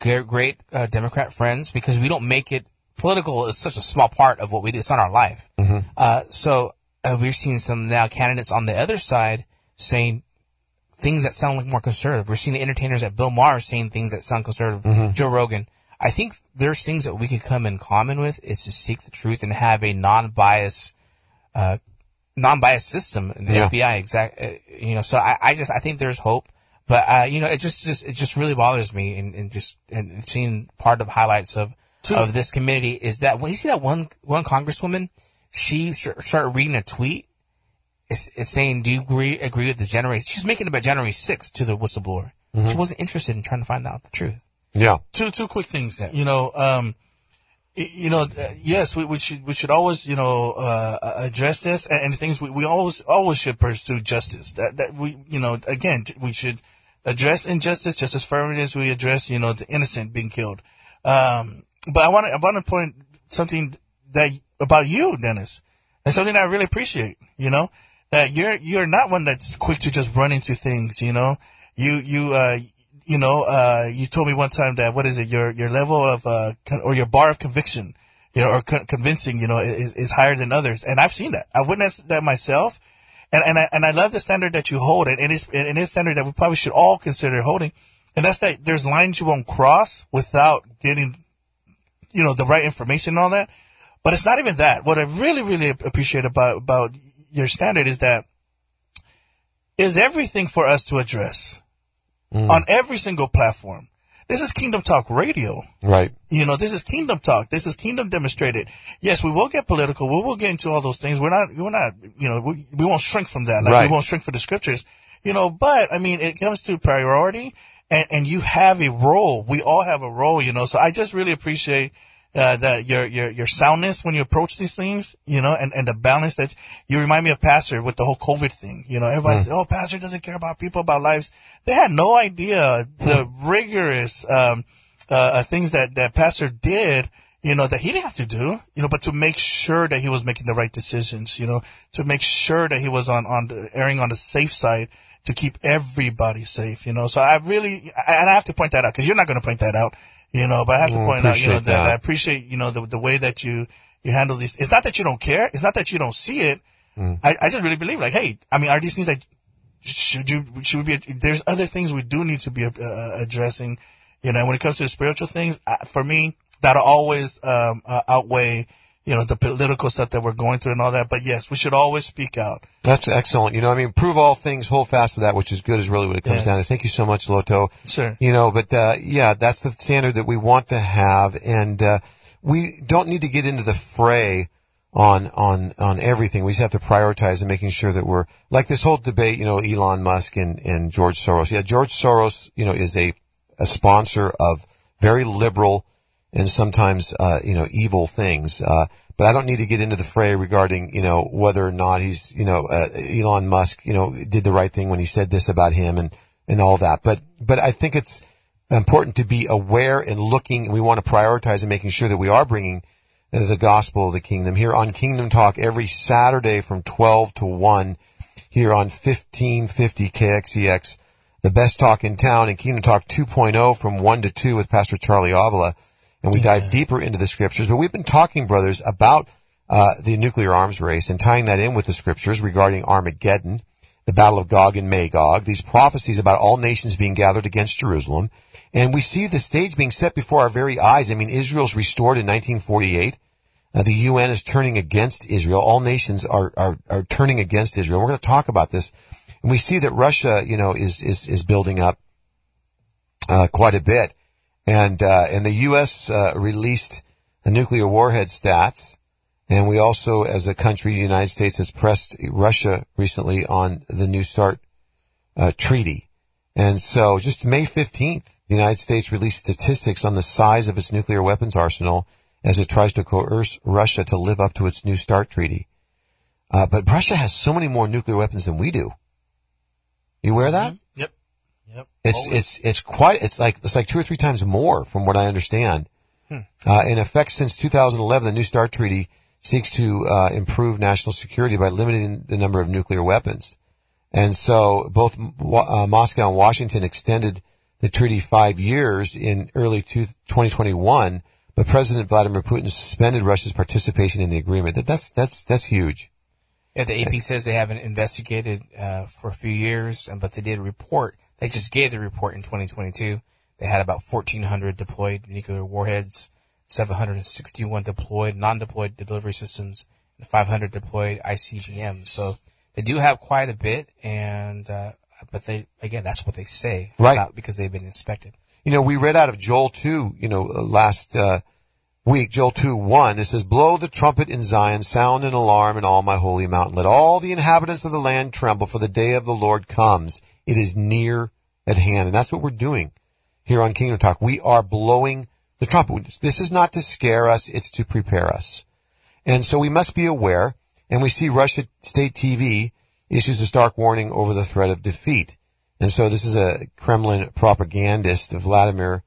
great, great uh, Democrat friends because we don't make it. Political is such a small part of what we do. It's not our life. Mm-hmm. Uh, so uh, we're seeing some now candidates on the other side saying things that sound like more conservative. We're seeing the entertainers at Bill Maher saying things that sound conservative. Joe Rogan. I think there's things that we could come in common with is to seek the truth and have a non-bias uh, non-biased system in the Yeah. FBI. Exact, uh, you know. So I, I just I think there's hope, but uh, you know, it just just it just really bothers me, and, and just and seeing part of highlights of of this community is that when you see that one one congresswoman, she st- started reading a tweet. It's, it's saying, "Do you agree agree with the January?" She's making it about January 6th to the whistleblower. She wasn't interested in trying to find out the truth. Yeah. Two two quick things. You know, um, you know, uh, yes, we, we should we should always you know uh, uh, address this and, and things we, we always always should pursue justice. That that we you know again we should address injustice just as firmly as we address you know the innocent being killed. Um, but I want to I want to point something that about you, Dennis, and something I really appreciate. You know that you're you're not one that's quick to just run into things. You know you you uh you know uh you told me one time that what is it your your level of uh con- or your bar of conviction you know or con- convincing you know is, is higher than others. And I've seen that. I've witnessed that myself. And and I and I love the standard that you hold. And it is and it's standard that we probably should all consider holding. And that's that there's lines you won't cross without getting you know the right information and all that. But it's not even that. What I really really appreciate about about your standard is that is everything for us to address Mm. on every single platform. This is Kingdom Talk Radio. Right. You know, this is Kingdom Talk. This is Kingdom Demonstrated. Yes, we will get political. We will get into all those things. We're not, we're not, you know, we, we won't shrink from that. Like Right. we won't shrink for the scriptures, you know, but I mean, it comes to priority and, and you have a role. We all have a role, you know, so I just really appreciate uh, that your, your, your soundness when you approach these things, you know, and, and the balance that you remind me of Pastor with the whole COVID thing. You know, everybody says, oh, Pastor doesn't care about people, about lives. They had no idea the rigorous, um, uh, uh, things that, that Pastor did, you know, that he didn't have to do, you know, but to make sure that he was making the right decisions, you know, to make sure that he was on, on the, erring on the safe side to keep everybody safe, you know. So I really, I- and I have to point that out because you're not going to point that out, you know, but I have to Mm, point out, you know, that, that. I appreciate, you know, the, the way that you, you handle these. It's not that you don't care. It's not that you don't see it. Mm. I, I just really believe like, hey, I mean, are these things like, should you, should we be, there's other things we do need to be uh, addressing, you know, when it comes to the spiritual things, uh, for me, that'll always, um, uh, outweigh, you know, the political stuff that we're going through and all that. But yes, we should always speak out. That's excellent. You know, I mean, prove all things, hold fast to that which is good is really what it comes Yes. down to. Thank you so much, Loto. Sure. You know, but, uh, yeah, that's the standard that we want to have. And, uh, we don't need to get into the fray on, on, on everything. We just have to prioritize and making sure that we're, like this whole debate, you know, Elon Musk and, and George Soros. Yeah, George Soros, you know, is a, a sponsor of very liberal and sometimes, uh, you know, evil things. Uh, but I don't need to get into the fray regarding, you know, whether or not he's, you know, uh, Elon Musk, you know, did the right thing when he said this about him and, and all that. But, but I think it's important to be aware and looking. We want to prioritize and making sure that we are bringing the gospel of the kingdom here on Kingdom Talk every Saturday from 12 to 1 here on 1550 KXEX, the best talk in town and Kingdom Talk 2.0 from 1 to 2 with Pastor Charlie Avila. And we dive deeper into the scriptures, but we've been talking, brothers, about uh, the nuclear arms race and tying that in with the scriptures regarding Armageddon, the battle of Gog and Magog, these prophecies about all nations being gathered against Jerusalem. And we see the stage being set before our very eyes. I mean, Israel's restored in 1948. Uh, the UN is turning against Israel. All nations are, are, are turning against Israel. We're going to talk about this. And we see that Russia, you know, is, is, is building up, uh, quite a bit. And, uh, and the U.S., uh, released nuclear warhead stats. And we also, as a country, the United States has pressed Russia recently on the New START, uh, treaty. And so just May 15th, the United States released statistics on the size of its nuclear weapons arsenal as it tries to coerce Russia to live up to its New START treaty. Uh, but Russia has so many more nuclear weapons than we do. You aware of that? It's Always. it's it's quite it's like it's like two or three times more from what I understand. Uh, in effect, since 2011, the New START Treaty seeks to uh, improve national security by limiting the number of nuclear weapons. And so both uh, Moscow and Washington extended the treaty five years in early two, 2021, but President Vladimir Putin suspended Russia's participation in the agreement. That, that's that's that's huge. Yeah, the AP says they haven't investigated uh, for a few years, but they did report. They just gave the report in 2022. They had about 1,400 deployed nuclear warheads, 761 deployed non-deployed delivery systems, and 500 deployed ICBMs. So they do have quite a bit, and uh, but they again, that's what they say, Right. because they've been inspected. You know, we read out of Joel 2, you know, uh, last uh, week, Joel 2, 1. It says, Blow the trumpet in Zion, sound an alarm in all my holy mountain. Let all the inhabitants of the land tremble, for the day of the Lord comes. It is near at hand. And that's what we're doing here on Kingdom Talk. We are blowing the trumpet. This is not to scare us, it's to prepare us. And so we must be aware, and we see Russia State TV issues a stark warning over the threat of defeat. And so this is a Kremlin propagandist, Vladimir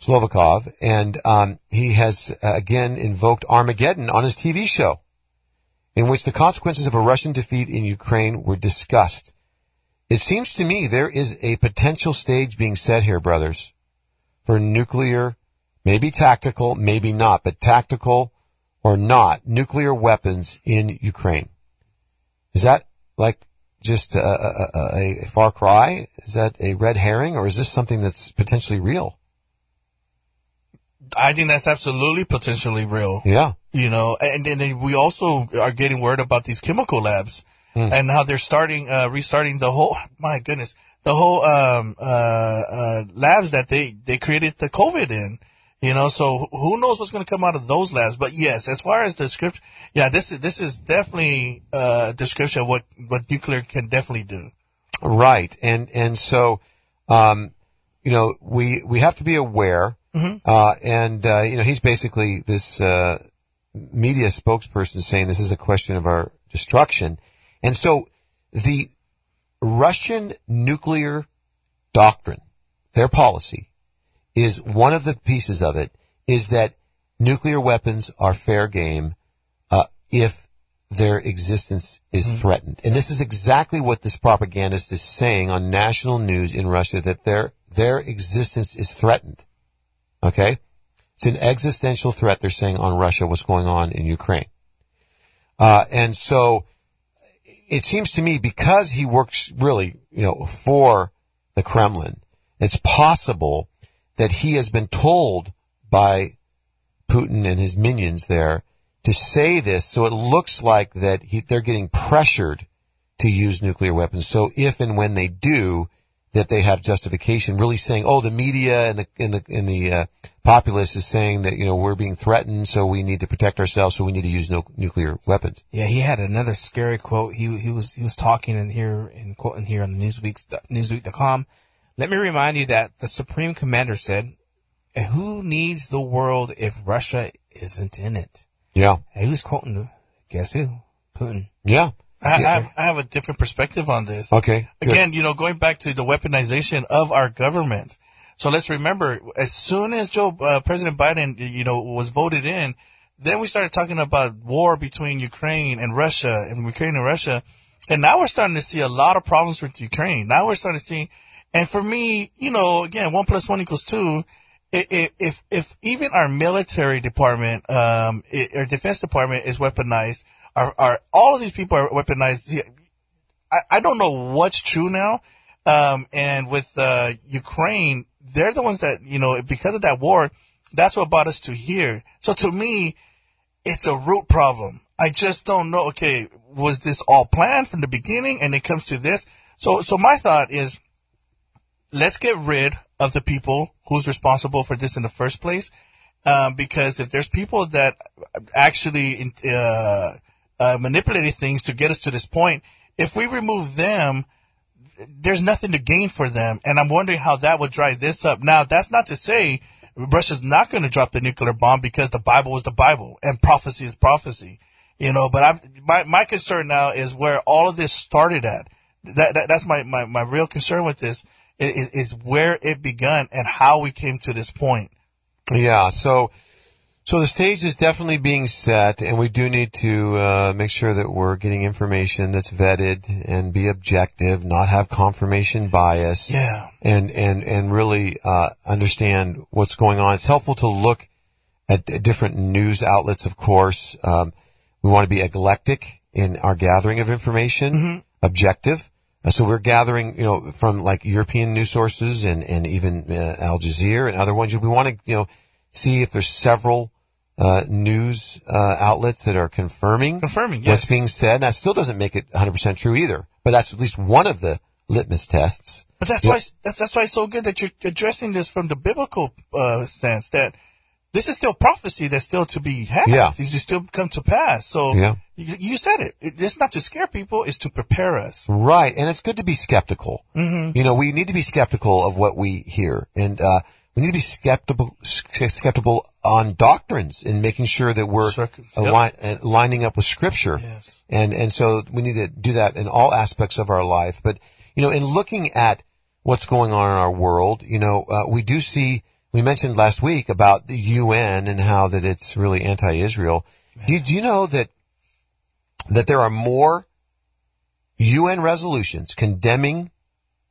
Slovikov, and um, he has uh, again invoked Armageddon on his TV show, in which the consequences of a Russian defeat in Ukraine were discussed. It seems to me there is a potential stage being set here, brothers, for nuclear, maybe tactical, maybe not, but tactical or not, nuclear weapons in Ukraine. Is that like just a, a, a, far cry? Is that a red herring, or is this something that's potentially real? I think that's absolutely potentially real. Yeah. You know, and, and we also are getting word about these chemical labs mm. and how they're starting, uh, restarting the whole, my goodness, the whole, um, uh, uh, labs that they, they created the COVID in. You know, so who knows what's going to come out of those labs? But yes, as far as the script, yeah, this is this is definitely a description of what what nuclear can definitely do. Right, and and so, um, you know, we we have to be aware, mm-hmm. uh, and uh, you know, he's basically this uh, media spokesperson saying this is a question of our destruction, and so the Russian nuclear doctrine, their policy is one of the pieces of it is that nuclear weapons are fair game uh, if their existence is mm-hmm. threatened. And this is exactly what this propagandist is saying on national news in Russia that their their existence is threatened. Okay? It's an existential threat they're saying on Russia what's going on in Ukraine. Uh, and so it seems to me because he works really, you know, for the Kremlin, it's possible that he has been told by Putin and his minions there to say this, so it looks like that he, they're getting pressured to use nuclear weapons. So if and when they do, that they have justification, really saying, "Oh, the media and the and the and the uh, populace is saying that you know we're being threatened, so we need to protect ourselves, so we need to use no, nuclear weapons." Yeah, he had another scary quote. He he was he was talking in here in quoting here on the Newsweek Newsweek.com let me remind you that the Supreme Commander said, who needs the world if Russia isn't in it? Yeah. And he was quoting, guess who? Putin. Yeah. I, have, I have a different perspective on this. Okay. Good. Again, you know, going back to the weaponization of our government. So let's remember, as soon as Joe, uh, President Biden, you know, was voted in, then we started talking about war between Ukraine and Russia and Ukraine and Russia. And now we're starting to see a lot of problems with Ukraine. Now we're starting to see and for me, you know, again, one plus one equals two. If, if, if even our military department, um, our defense department is weaponized, our, our, all of these people are weaponized. I, I don't know what's true now. Um, and with, uh, Ukraine, they're the ones that, you know, because of that war, that's what brought us to here. So to me, it's a root problem. I just don't know. Okay. Was this all planned from the beginning and it comes to this? So, so my thought is, let's get rid of the people who's responsible for this in the first place. Um, because if there's people that actually uh, uh, manipulated things to get us to this point, if we remove them, there's nothing to gain for them. And I'm wondering how that would drive this up. Now, that's not to say Russia's not going to drop the nuclear bomb because the Bible is the Bible and prophecy is prophecy. You know, but I'm, my, my concern now is where all of this started at. That, that that's my, my, my real concern with this is, is where it began and how we came to this point. Yeah. So, so the stage is definitely being set, and we do need to uh, make sure that we're getting information that's vetted and be objective, not have confirmation bias. Yeah. And and and really uh, understand what's going on. It's helpful to look at different news outlets. Of course, um, we want to be eclectic in our gathering of information, mm-hmm. objective. Uh, so we're gathering, you know, from like European news sources and, and even uh, Al Jazeera and other ones. We want to, you know, see if there's several uh, news uh, outlets that are confirming, confirming yes. what's being said. And That still doesn't make it 100% true either, but that's at least one of the litmus tests. But that's why that's that's why it's so good that you're addressing this from the biblical uh, stance that this is still prophecy that's still to be had. Yeah. These just still come to pass. So yeah. You, you said it. it. It's not to scare people; it's to prepare us. Right, and it's good to be skeptical. Mm-hmm. You know, we need to be skeptical of what we hear, and uh, we need to be skeptical skeptical on doctrines and making sure that we're align, uh, lining up with Scripture. Yes. And and so we need to do that in all aspects of our life. But you know, in looking at what's going on in our world, you know, uh, we do see. We mentioned last week about the UN and how that it's really anti-Israel. Do you, do you know that that there are more UN resolutions condemning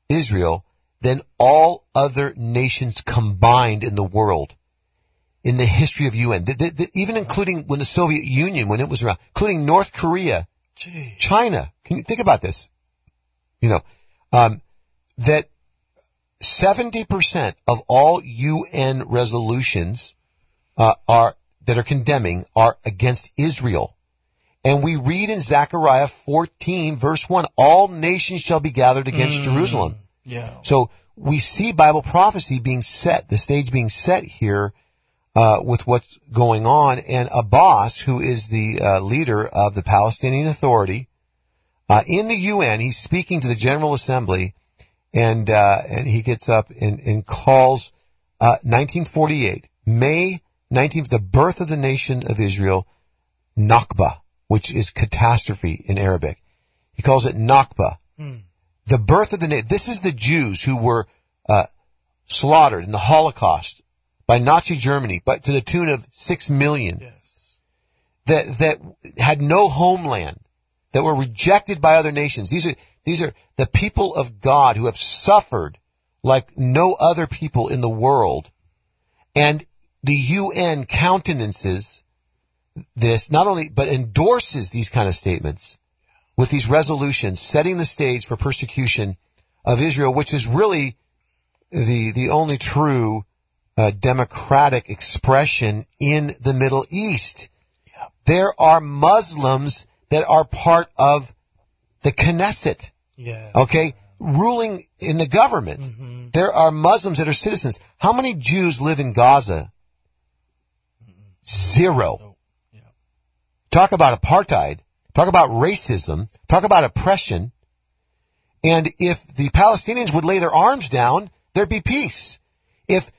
Israel than all other nations combined in the world in the history of UN, the, the, the, even including when the Soviet Union, when it was around, including North Korea, Gee. China. Can you think about this? You know, um, that 70% of all UN resolutions uh, are that are condemning are against Israel. And we read in Zechariah 14 verse 1, all nations shall be gathered against Jerusalem. Yeah. So we see Bible prophecy being set, the stage being set here, uh, with what's going on. And Abbas, who is the uh, leader of the Palestinian Authority, uh, in the UN, he's speaking to the General Assembly, and uh, and he gets up and, and calls 1948, May 19th, the birth of the nation of Israel, Nakba, which is catastrophe in Arabic. He calls it Nakba. The birth of the. This is the Jews who were uh, slaughtered in the Holocaust by Nazi Germany, but to the tune of six million. Yes. That that had no homeland, that were rejected by other nations. These are these are the people of God who have suffered like no other people in the world, and the UN countenances this not only but endorses these kind of statements with these resolutions, setting the stage for persecution of Israel, which is really the the only true uh, democratic expression in the Middle East. There are Muslims that are part of the Knesset, Yeah. okay, ruling in the government. There are Muslims that are citizens. How many Jews live in Gaza? Zero. Talk about apartheid. Talk about racism. Talk about oppression. And if the Palestinians would lay their arms down, there'd be peace. If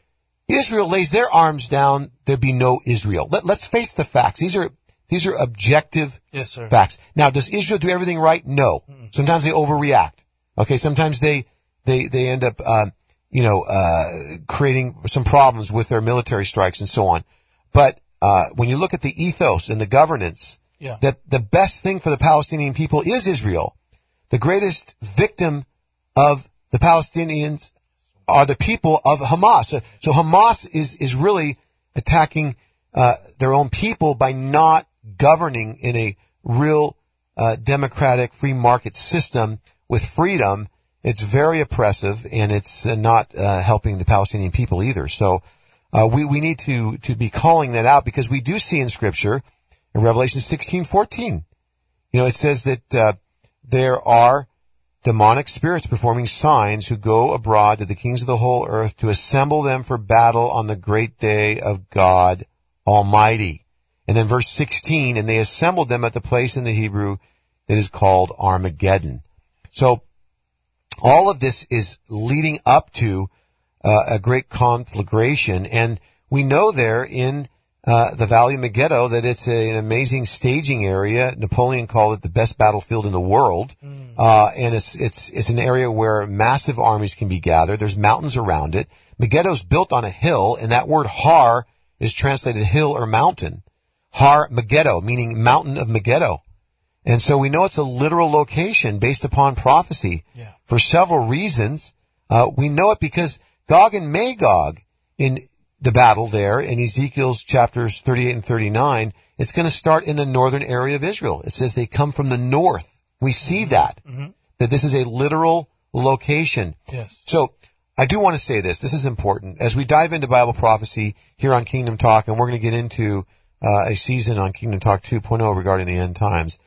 Israel lays their arms down, there'd be no Israel. Let, let's face the facts. These are, these are objective Yes, facts. Now, does Israel do everything right? No. Sometimes they overreact. Okay, sometimes they, they, they end up, um, you know, uh, creating some problems with their military strikes and so on. But, uh, when you look at the ethos and the governance, Yeah. that the best thing for the Palestinian people is Israel. The greatest victim of the Palestinians are the people of Hamas. So, so Hamas is, is really attacking, uh, their own people by not governing in a real, uh, democratic free market system with freedom. It's very oppressive and it's uh, not, uh, helping the Palestinian people either. So, uh, we, we need to, to be calling that out because we do see in scripture in Revelation 16, 14, you know, it says that, uh, there are demonic spirits performing signs who go abroad to the kings of the whole earth to assemble them for battle on the great day of God Almighty. And then verse 16, and they assembled them at the place in the Hebrew that is called Armageddon. So all of this is leading up to uh, a great conflagration, and we know there in uh, the Valley of Megiddo that it's a, an amazing staging area. Napoleon called it the best battlefield in the world, uh, and it's it's it's an area where massive armies can be gathered. There's mountains around it. Megiddo's built on a hill, and that word Har is translated hill or mountain. Har Megiddo, meaning mountain of Megiddo. And so we know it's a literal location based upon prophecy Yeah. for several reasons. Uh, we know it because Gog and Magog in the battle there in Ezekiel's chapters 38 and 39, it's going to start in the northern area of Israel. It says they come from the north. We see that, that this is a literal location. Yes. So I do want to say this. This is important as we dive into Bible prophecy here on Kingdom Talk, and we're going to get into uh, a season on Kingdom Talk 2.0 regarding the end times.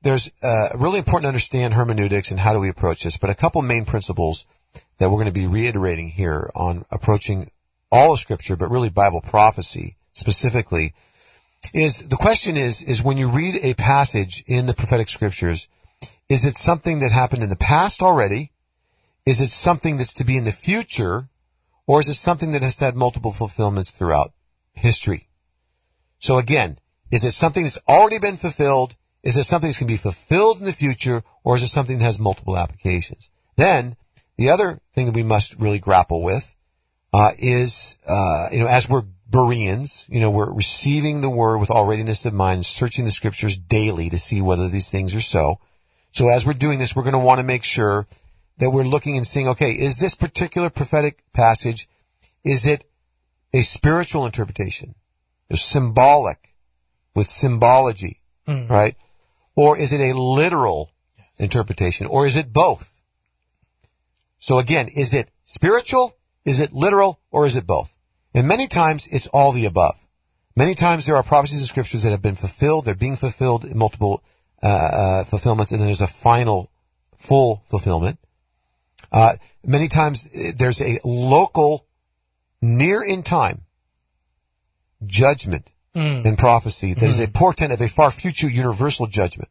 There's uh, really important to understand hermeneutics and how do we approach this, but a couple main principles that we're going to be reiterating here on approaching all of Scripture, but really Bible prophecy specifically. is the question is is when you read a passage in the prophetic scriptures, is it something that happened in the past already? Is it something that's to be in the future? Or is it something that has had multiple fulfillments throughout history? So again, is it something that's already been fulfilled? Is it something that's going to be fulfilled in the future? Or is it something that has multiple applications? Then, the other thing that we must really grapple with, uh, is, uh, you know, as we're Bereans, you know, we're receiving the word with all readiness of mind, searching the scriptures daily to see whether these things are so. So as we're doing this, we're going to want to make sure that we're looking and seeing, okay, is this particular prophetic passage, is it a spiritual interpretation? It's symbolic with symbology, Mm. right? Or is it a literal interpretation? Or is it both? So again, is it spiritual? Is it literal? Or is it both? And many times it's all the above. Many times there are prophecies in scriptures that have been fulfilled. They're being fulfilled in multiple uh, uh, fulfillments, and then there's a final full fulfillment. Uh, many times uh, there's a local, near in time judgment and prophecy that is a portent of a far future universal judgment.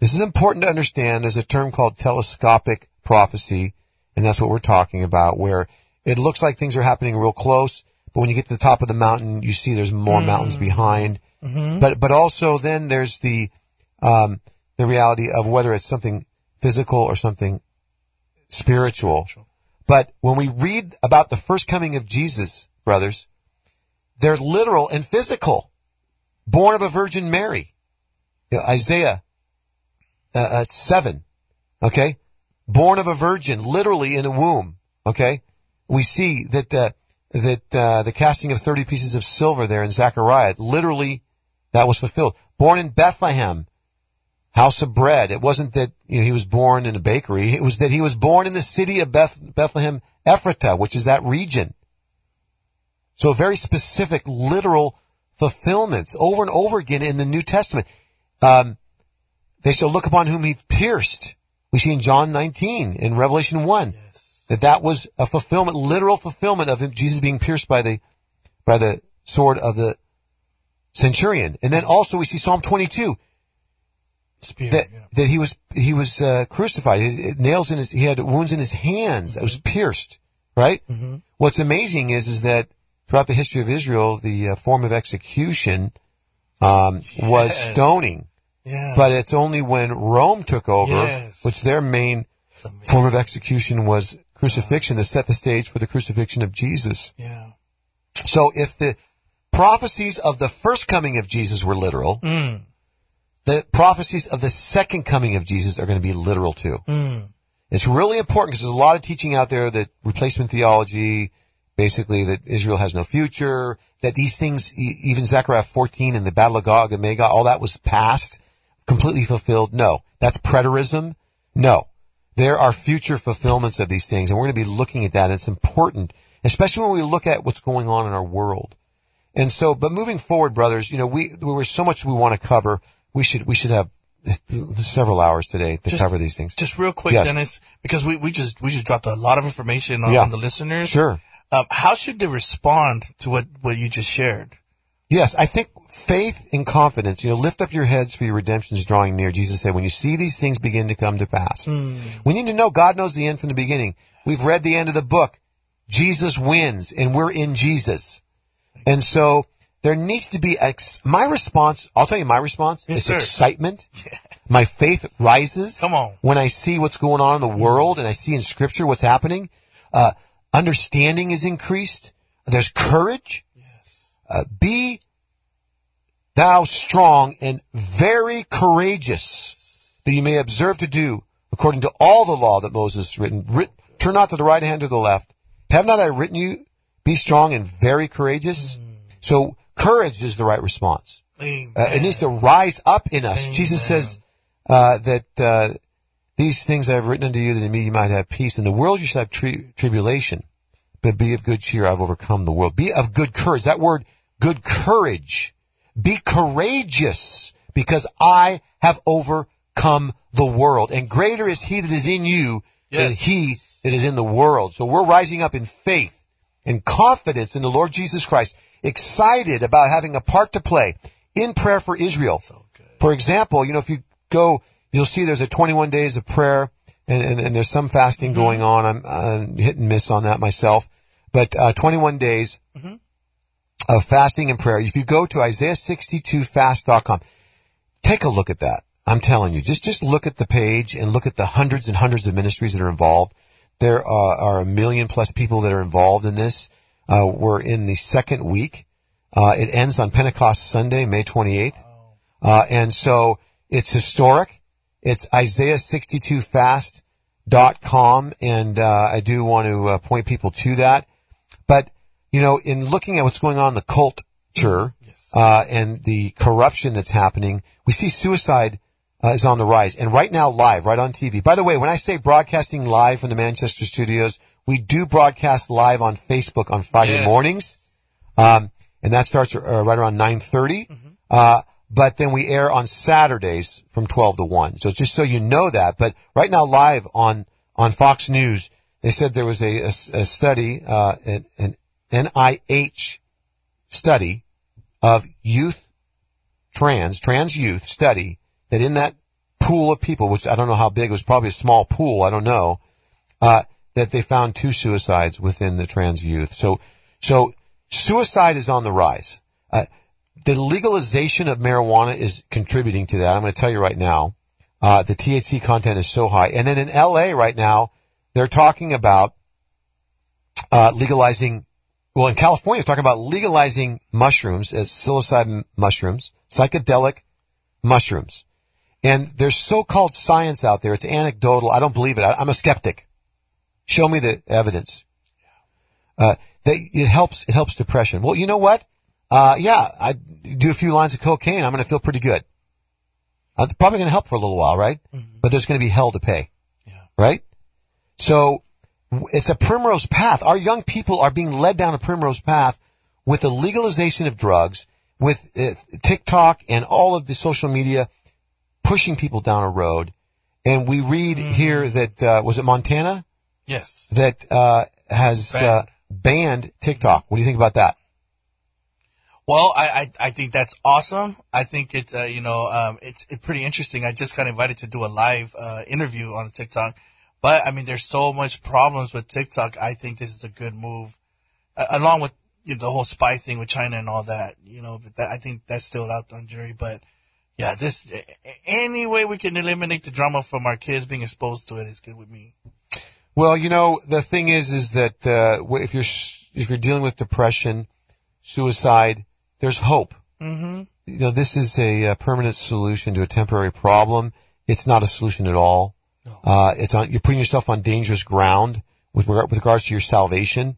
This is important to understand. There's a term called telescopic prophecy, and that's what we're talking about, where it looks like things are happening real close, but when you get to the top of the mountain, you see there's more mountains behind. But but also then there's the um, the reality of whether it's something physical or something spiritual. But when we read about the first coming of Jesus, brothers, they're literal and physical. Born of a Virgin Mary. You know, Isaiah uh, uh, 7. Okay? Born of a virgin, literally in a womb. Okay? We see that, uh, that, uh, the casting of 30 pieces of silver there in Zechariah, literally that was fulfilled. Born in Bethlehem, house of bread. It wasn't that you know, he was born in a bakery. It was that he was born in the city of Beth- Bethlehem, Ephrata, which is that region. So very specific, literal fulfillments over and over again in the New Testament. Um, they shall look upon whom he pierced. We see in John 19, in Revelation 1, that that was a fulfillment, literal fulfillment of Jesus being pierced by the, by the sword of the centurion. And then also we see Psalm 22, Spirit, that, yeah. that he was, he was, uh, crucified. His, nails in his, he had wounds in his hands. That was pierced, right? What's amazing is, is that throughout the history of Israel, the uh, form of execution, um, was stoning. Yeah. But it's only when Rome took over, Yes. Which their main form of execution was crucifixion that set the stage for the crucifixion of Jesus. yeah. So if the prophecies of the first coming of Jesus were literal, Mm. the prophecies of the second coming of Jesus are going to be literal too. Mm. It's really important because there's a lot of teaching out there that replacement theology, basically that Israel has no future, that these things, even Zechariah 14 and the Battle of Gog and Magog, all that was past, completely fulfilled. No. That's preterism. No. There are future fulfillments of these things, and we're going to be looking at that. It's important, especially when we look at what's going on in our world. And so, but moving forward, brothers, you know, we, there was so much we want to cover. We should, we should have several hours today to Just- cover these things. Just real quick, Yes. Dennis, because we, we just we just dropped a lot of information on, Yeah. on the listeners. Sure. Um, how should they respond to what, what you just shared? Yes, I think faith and confidence, you know, lift up your heads for your redemption is drawing near. Jesus said, when you see these things begin to come to pass, we need to know God knows the end from the beginning. We've read the end of the book. Jesus wins and we're in Jesus. And so there needs to be, ex- my response, I'll tell you my response, Yes, is sir. excitement. My faith rises. Come on. When I see what's going on in the world and I see in scripture what's happening, uh, understanding is increased. There's courage. Uh, be thou strong and very courageous, that you may observe to do according to all the law that Moses has written. Writ, turn not to the right hand or the left. Have not I written you? Be strong and very courageous. So courage is the right response. Amen. Uh, it needs to rise up in us. Jesus says uh, that uh, these things I have written unto you that in me you might have peace. In the world you shall have tri- tribulation, but be of good cheer. I've overcome the world. Be of good courage. That word, good courage. Be courageous because I have overcome the world. And greater is he that is in you than he that is in the world. So we're rising up in faith and confidence in the Lord Jesus Christ, excited about having a part to play in prayer for Israel. For example, you know, if you go, you'll see there's a 21 days of prayer and, and, and there's some fasting Mm-hmm. going on. I'm, I'm hit and miss on that myself, but, uh, 21 days Mm-hmm. Of fasting and prayer. If you go to Isaiah62fast.com, take a look at that. I'm telling you, just, just look at the page and look at the hundreds and hundreds of ministries that are involved. There are, are a million plus people that are involved in this. Uh, we're in the second week. Uh, it ends on Pentecost Sunday, May 28th. Uh, and so it's historic. It's Isaiah62fast.com. And, uh, I do want to uh, point people to that. But, you know, in looking at what's going on in the culture, uh, and the corruption that's happening, we see suicide uh, is on the rise. And right now, live, right on TV. By the way, when I say broadcasting live from the Manchester studios, we do broadcast live on Facebook on Friday Yes. mornings. Um, and that starts uh, right around 9.30. Uh, but then we air on Saturdays from 12 to 1. So just so you know that. But right now live on, on Fox News, they said there was a, a, a study, uh, an, an NIH study of youth trans, trans youth study that in that pool of people, which I don't know how big, it was probably a small pool, I don't know, uh, that they found two suicides within the trans youth. So, so suicide is on the rise. Uh, the legalization of marijuana is contributing to that. I'm going to tell you right now. Uh, the THC content is so high. And then in LA right now, they're talking about, uh, legalizing, well, in California, they're talking about legalizing mushrooms as psilocybin mushrooms, psychedelic mushrooms. And there's so-called science out there. It's anecdotal. I don't believe it. I, I'm a skeptic. Show me the evidence. Uh, that it helps, it helps depression. Well, you know what? Uh, yeah, I do a few lines of cocaine. I'm going to feel pretty good. Uh, it's probably going to help for a little while, right? But there's going to be hell to pay. Right? So it's a primrose path. Our young people are being led down a primrose path with the legalization of drugs, with uh, TikTok and all of the social media pushing people down a road. And we read here that, uh, was it Montana? Yes. that uh, has uh, banned TikTok. What do you think about that? Well, I, I, I think that's awesome. I think it, uh, you know, um, it's, it's pretty interesting. I just got invited to do a live, uh, interview on TikTok. But, I mean, there's so much problems with TikTok. I think this is a good move, uh, along with you know, the whole spy thing with China and all that, you know, but that, I think that's still out on jury. But yeah, this, a- a- any way we can eliminate the drama from our kids being exposed to it is good with me. Well, you know, the thing is, is that uh, if you're if you're dealing with depression, suicide, there's hope. Mm-hmm. You know, this is a, uh permanent solution to a temporary problem. It's not a solution at all. Uh, it's on, you're putting yourself on dangerous ground with, regard, with regards to your salvation.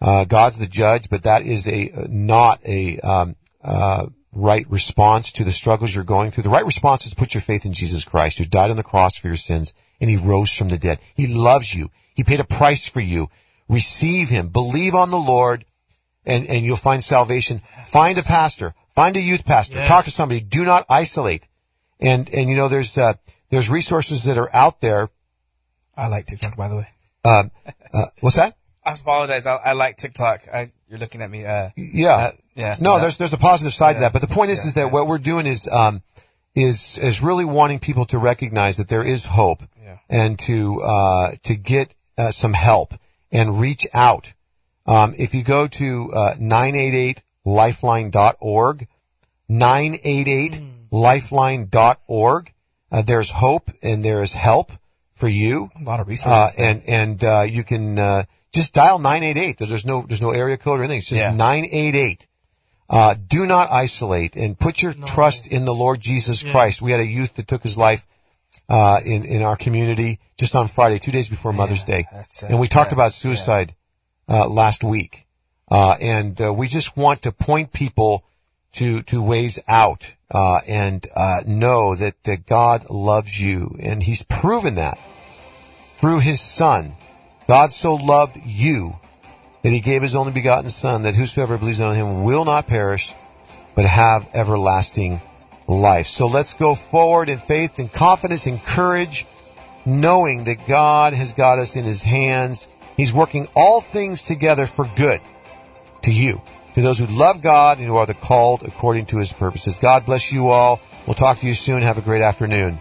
Uh, God's the judge, but that is a, not a, um, uh, right response to the struggles you're going through. The right response is put your faith in Jesus Christ, who died on the cross for your sins, and he rose from the dead. He loves you. He paid a price for you. Receive him. Believe on the Lord, and, and you'll find salvation. Find a pastor. Find a youth pastor. Yes. Talk to somebody. Do not isolate. And, and you know, there's, uh, there's resources that are out there. I like TikTok, by the way. Um, uh, what's that? I apologize. I, I like TikTok. I, you're looking at me. Uh, Yeah. uh, yeah. so no, that- there's there's a positive side to that, but the point is Yeah, is that yeah. what we're doing is um is is really wanting people to recognize that there is hope Yeah. and to uh to get uh, some help and reach out. Um, if you go to uh, 988lifeline.org, 988lifeline.org, uh, there's hope and there is help for you. a lot of Uh, resources. there. and and uh, you can uh, just dial nine eight eight. There's no there's no area code or anything. It's just Yeah. nine eight eight. Uh, do not isolate and put your trust in the Lord Jesus Christ. We had a youth that took his life uh, in in our community just on Friday, two days before Mother's Day, uh, and we talked about suicide uh, last week. Uh, and uh, we just want to point people to to ways out uh, and uh, know that God loves you, and He's proven that through His Son. God so loved you that He gave His only begotten Son, that whosoever believes on Him will not perish, but have everlasting life. So let's go forward in faith and confidence and courage, knowing that God has got us in His hands He's working all things together for good to you, to those who love God and who are the called according to his purposes. God bless you all. We'll talk to you soon. Have a great afternoon.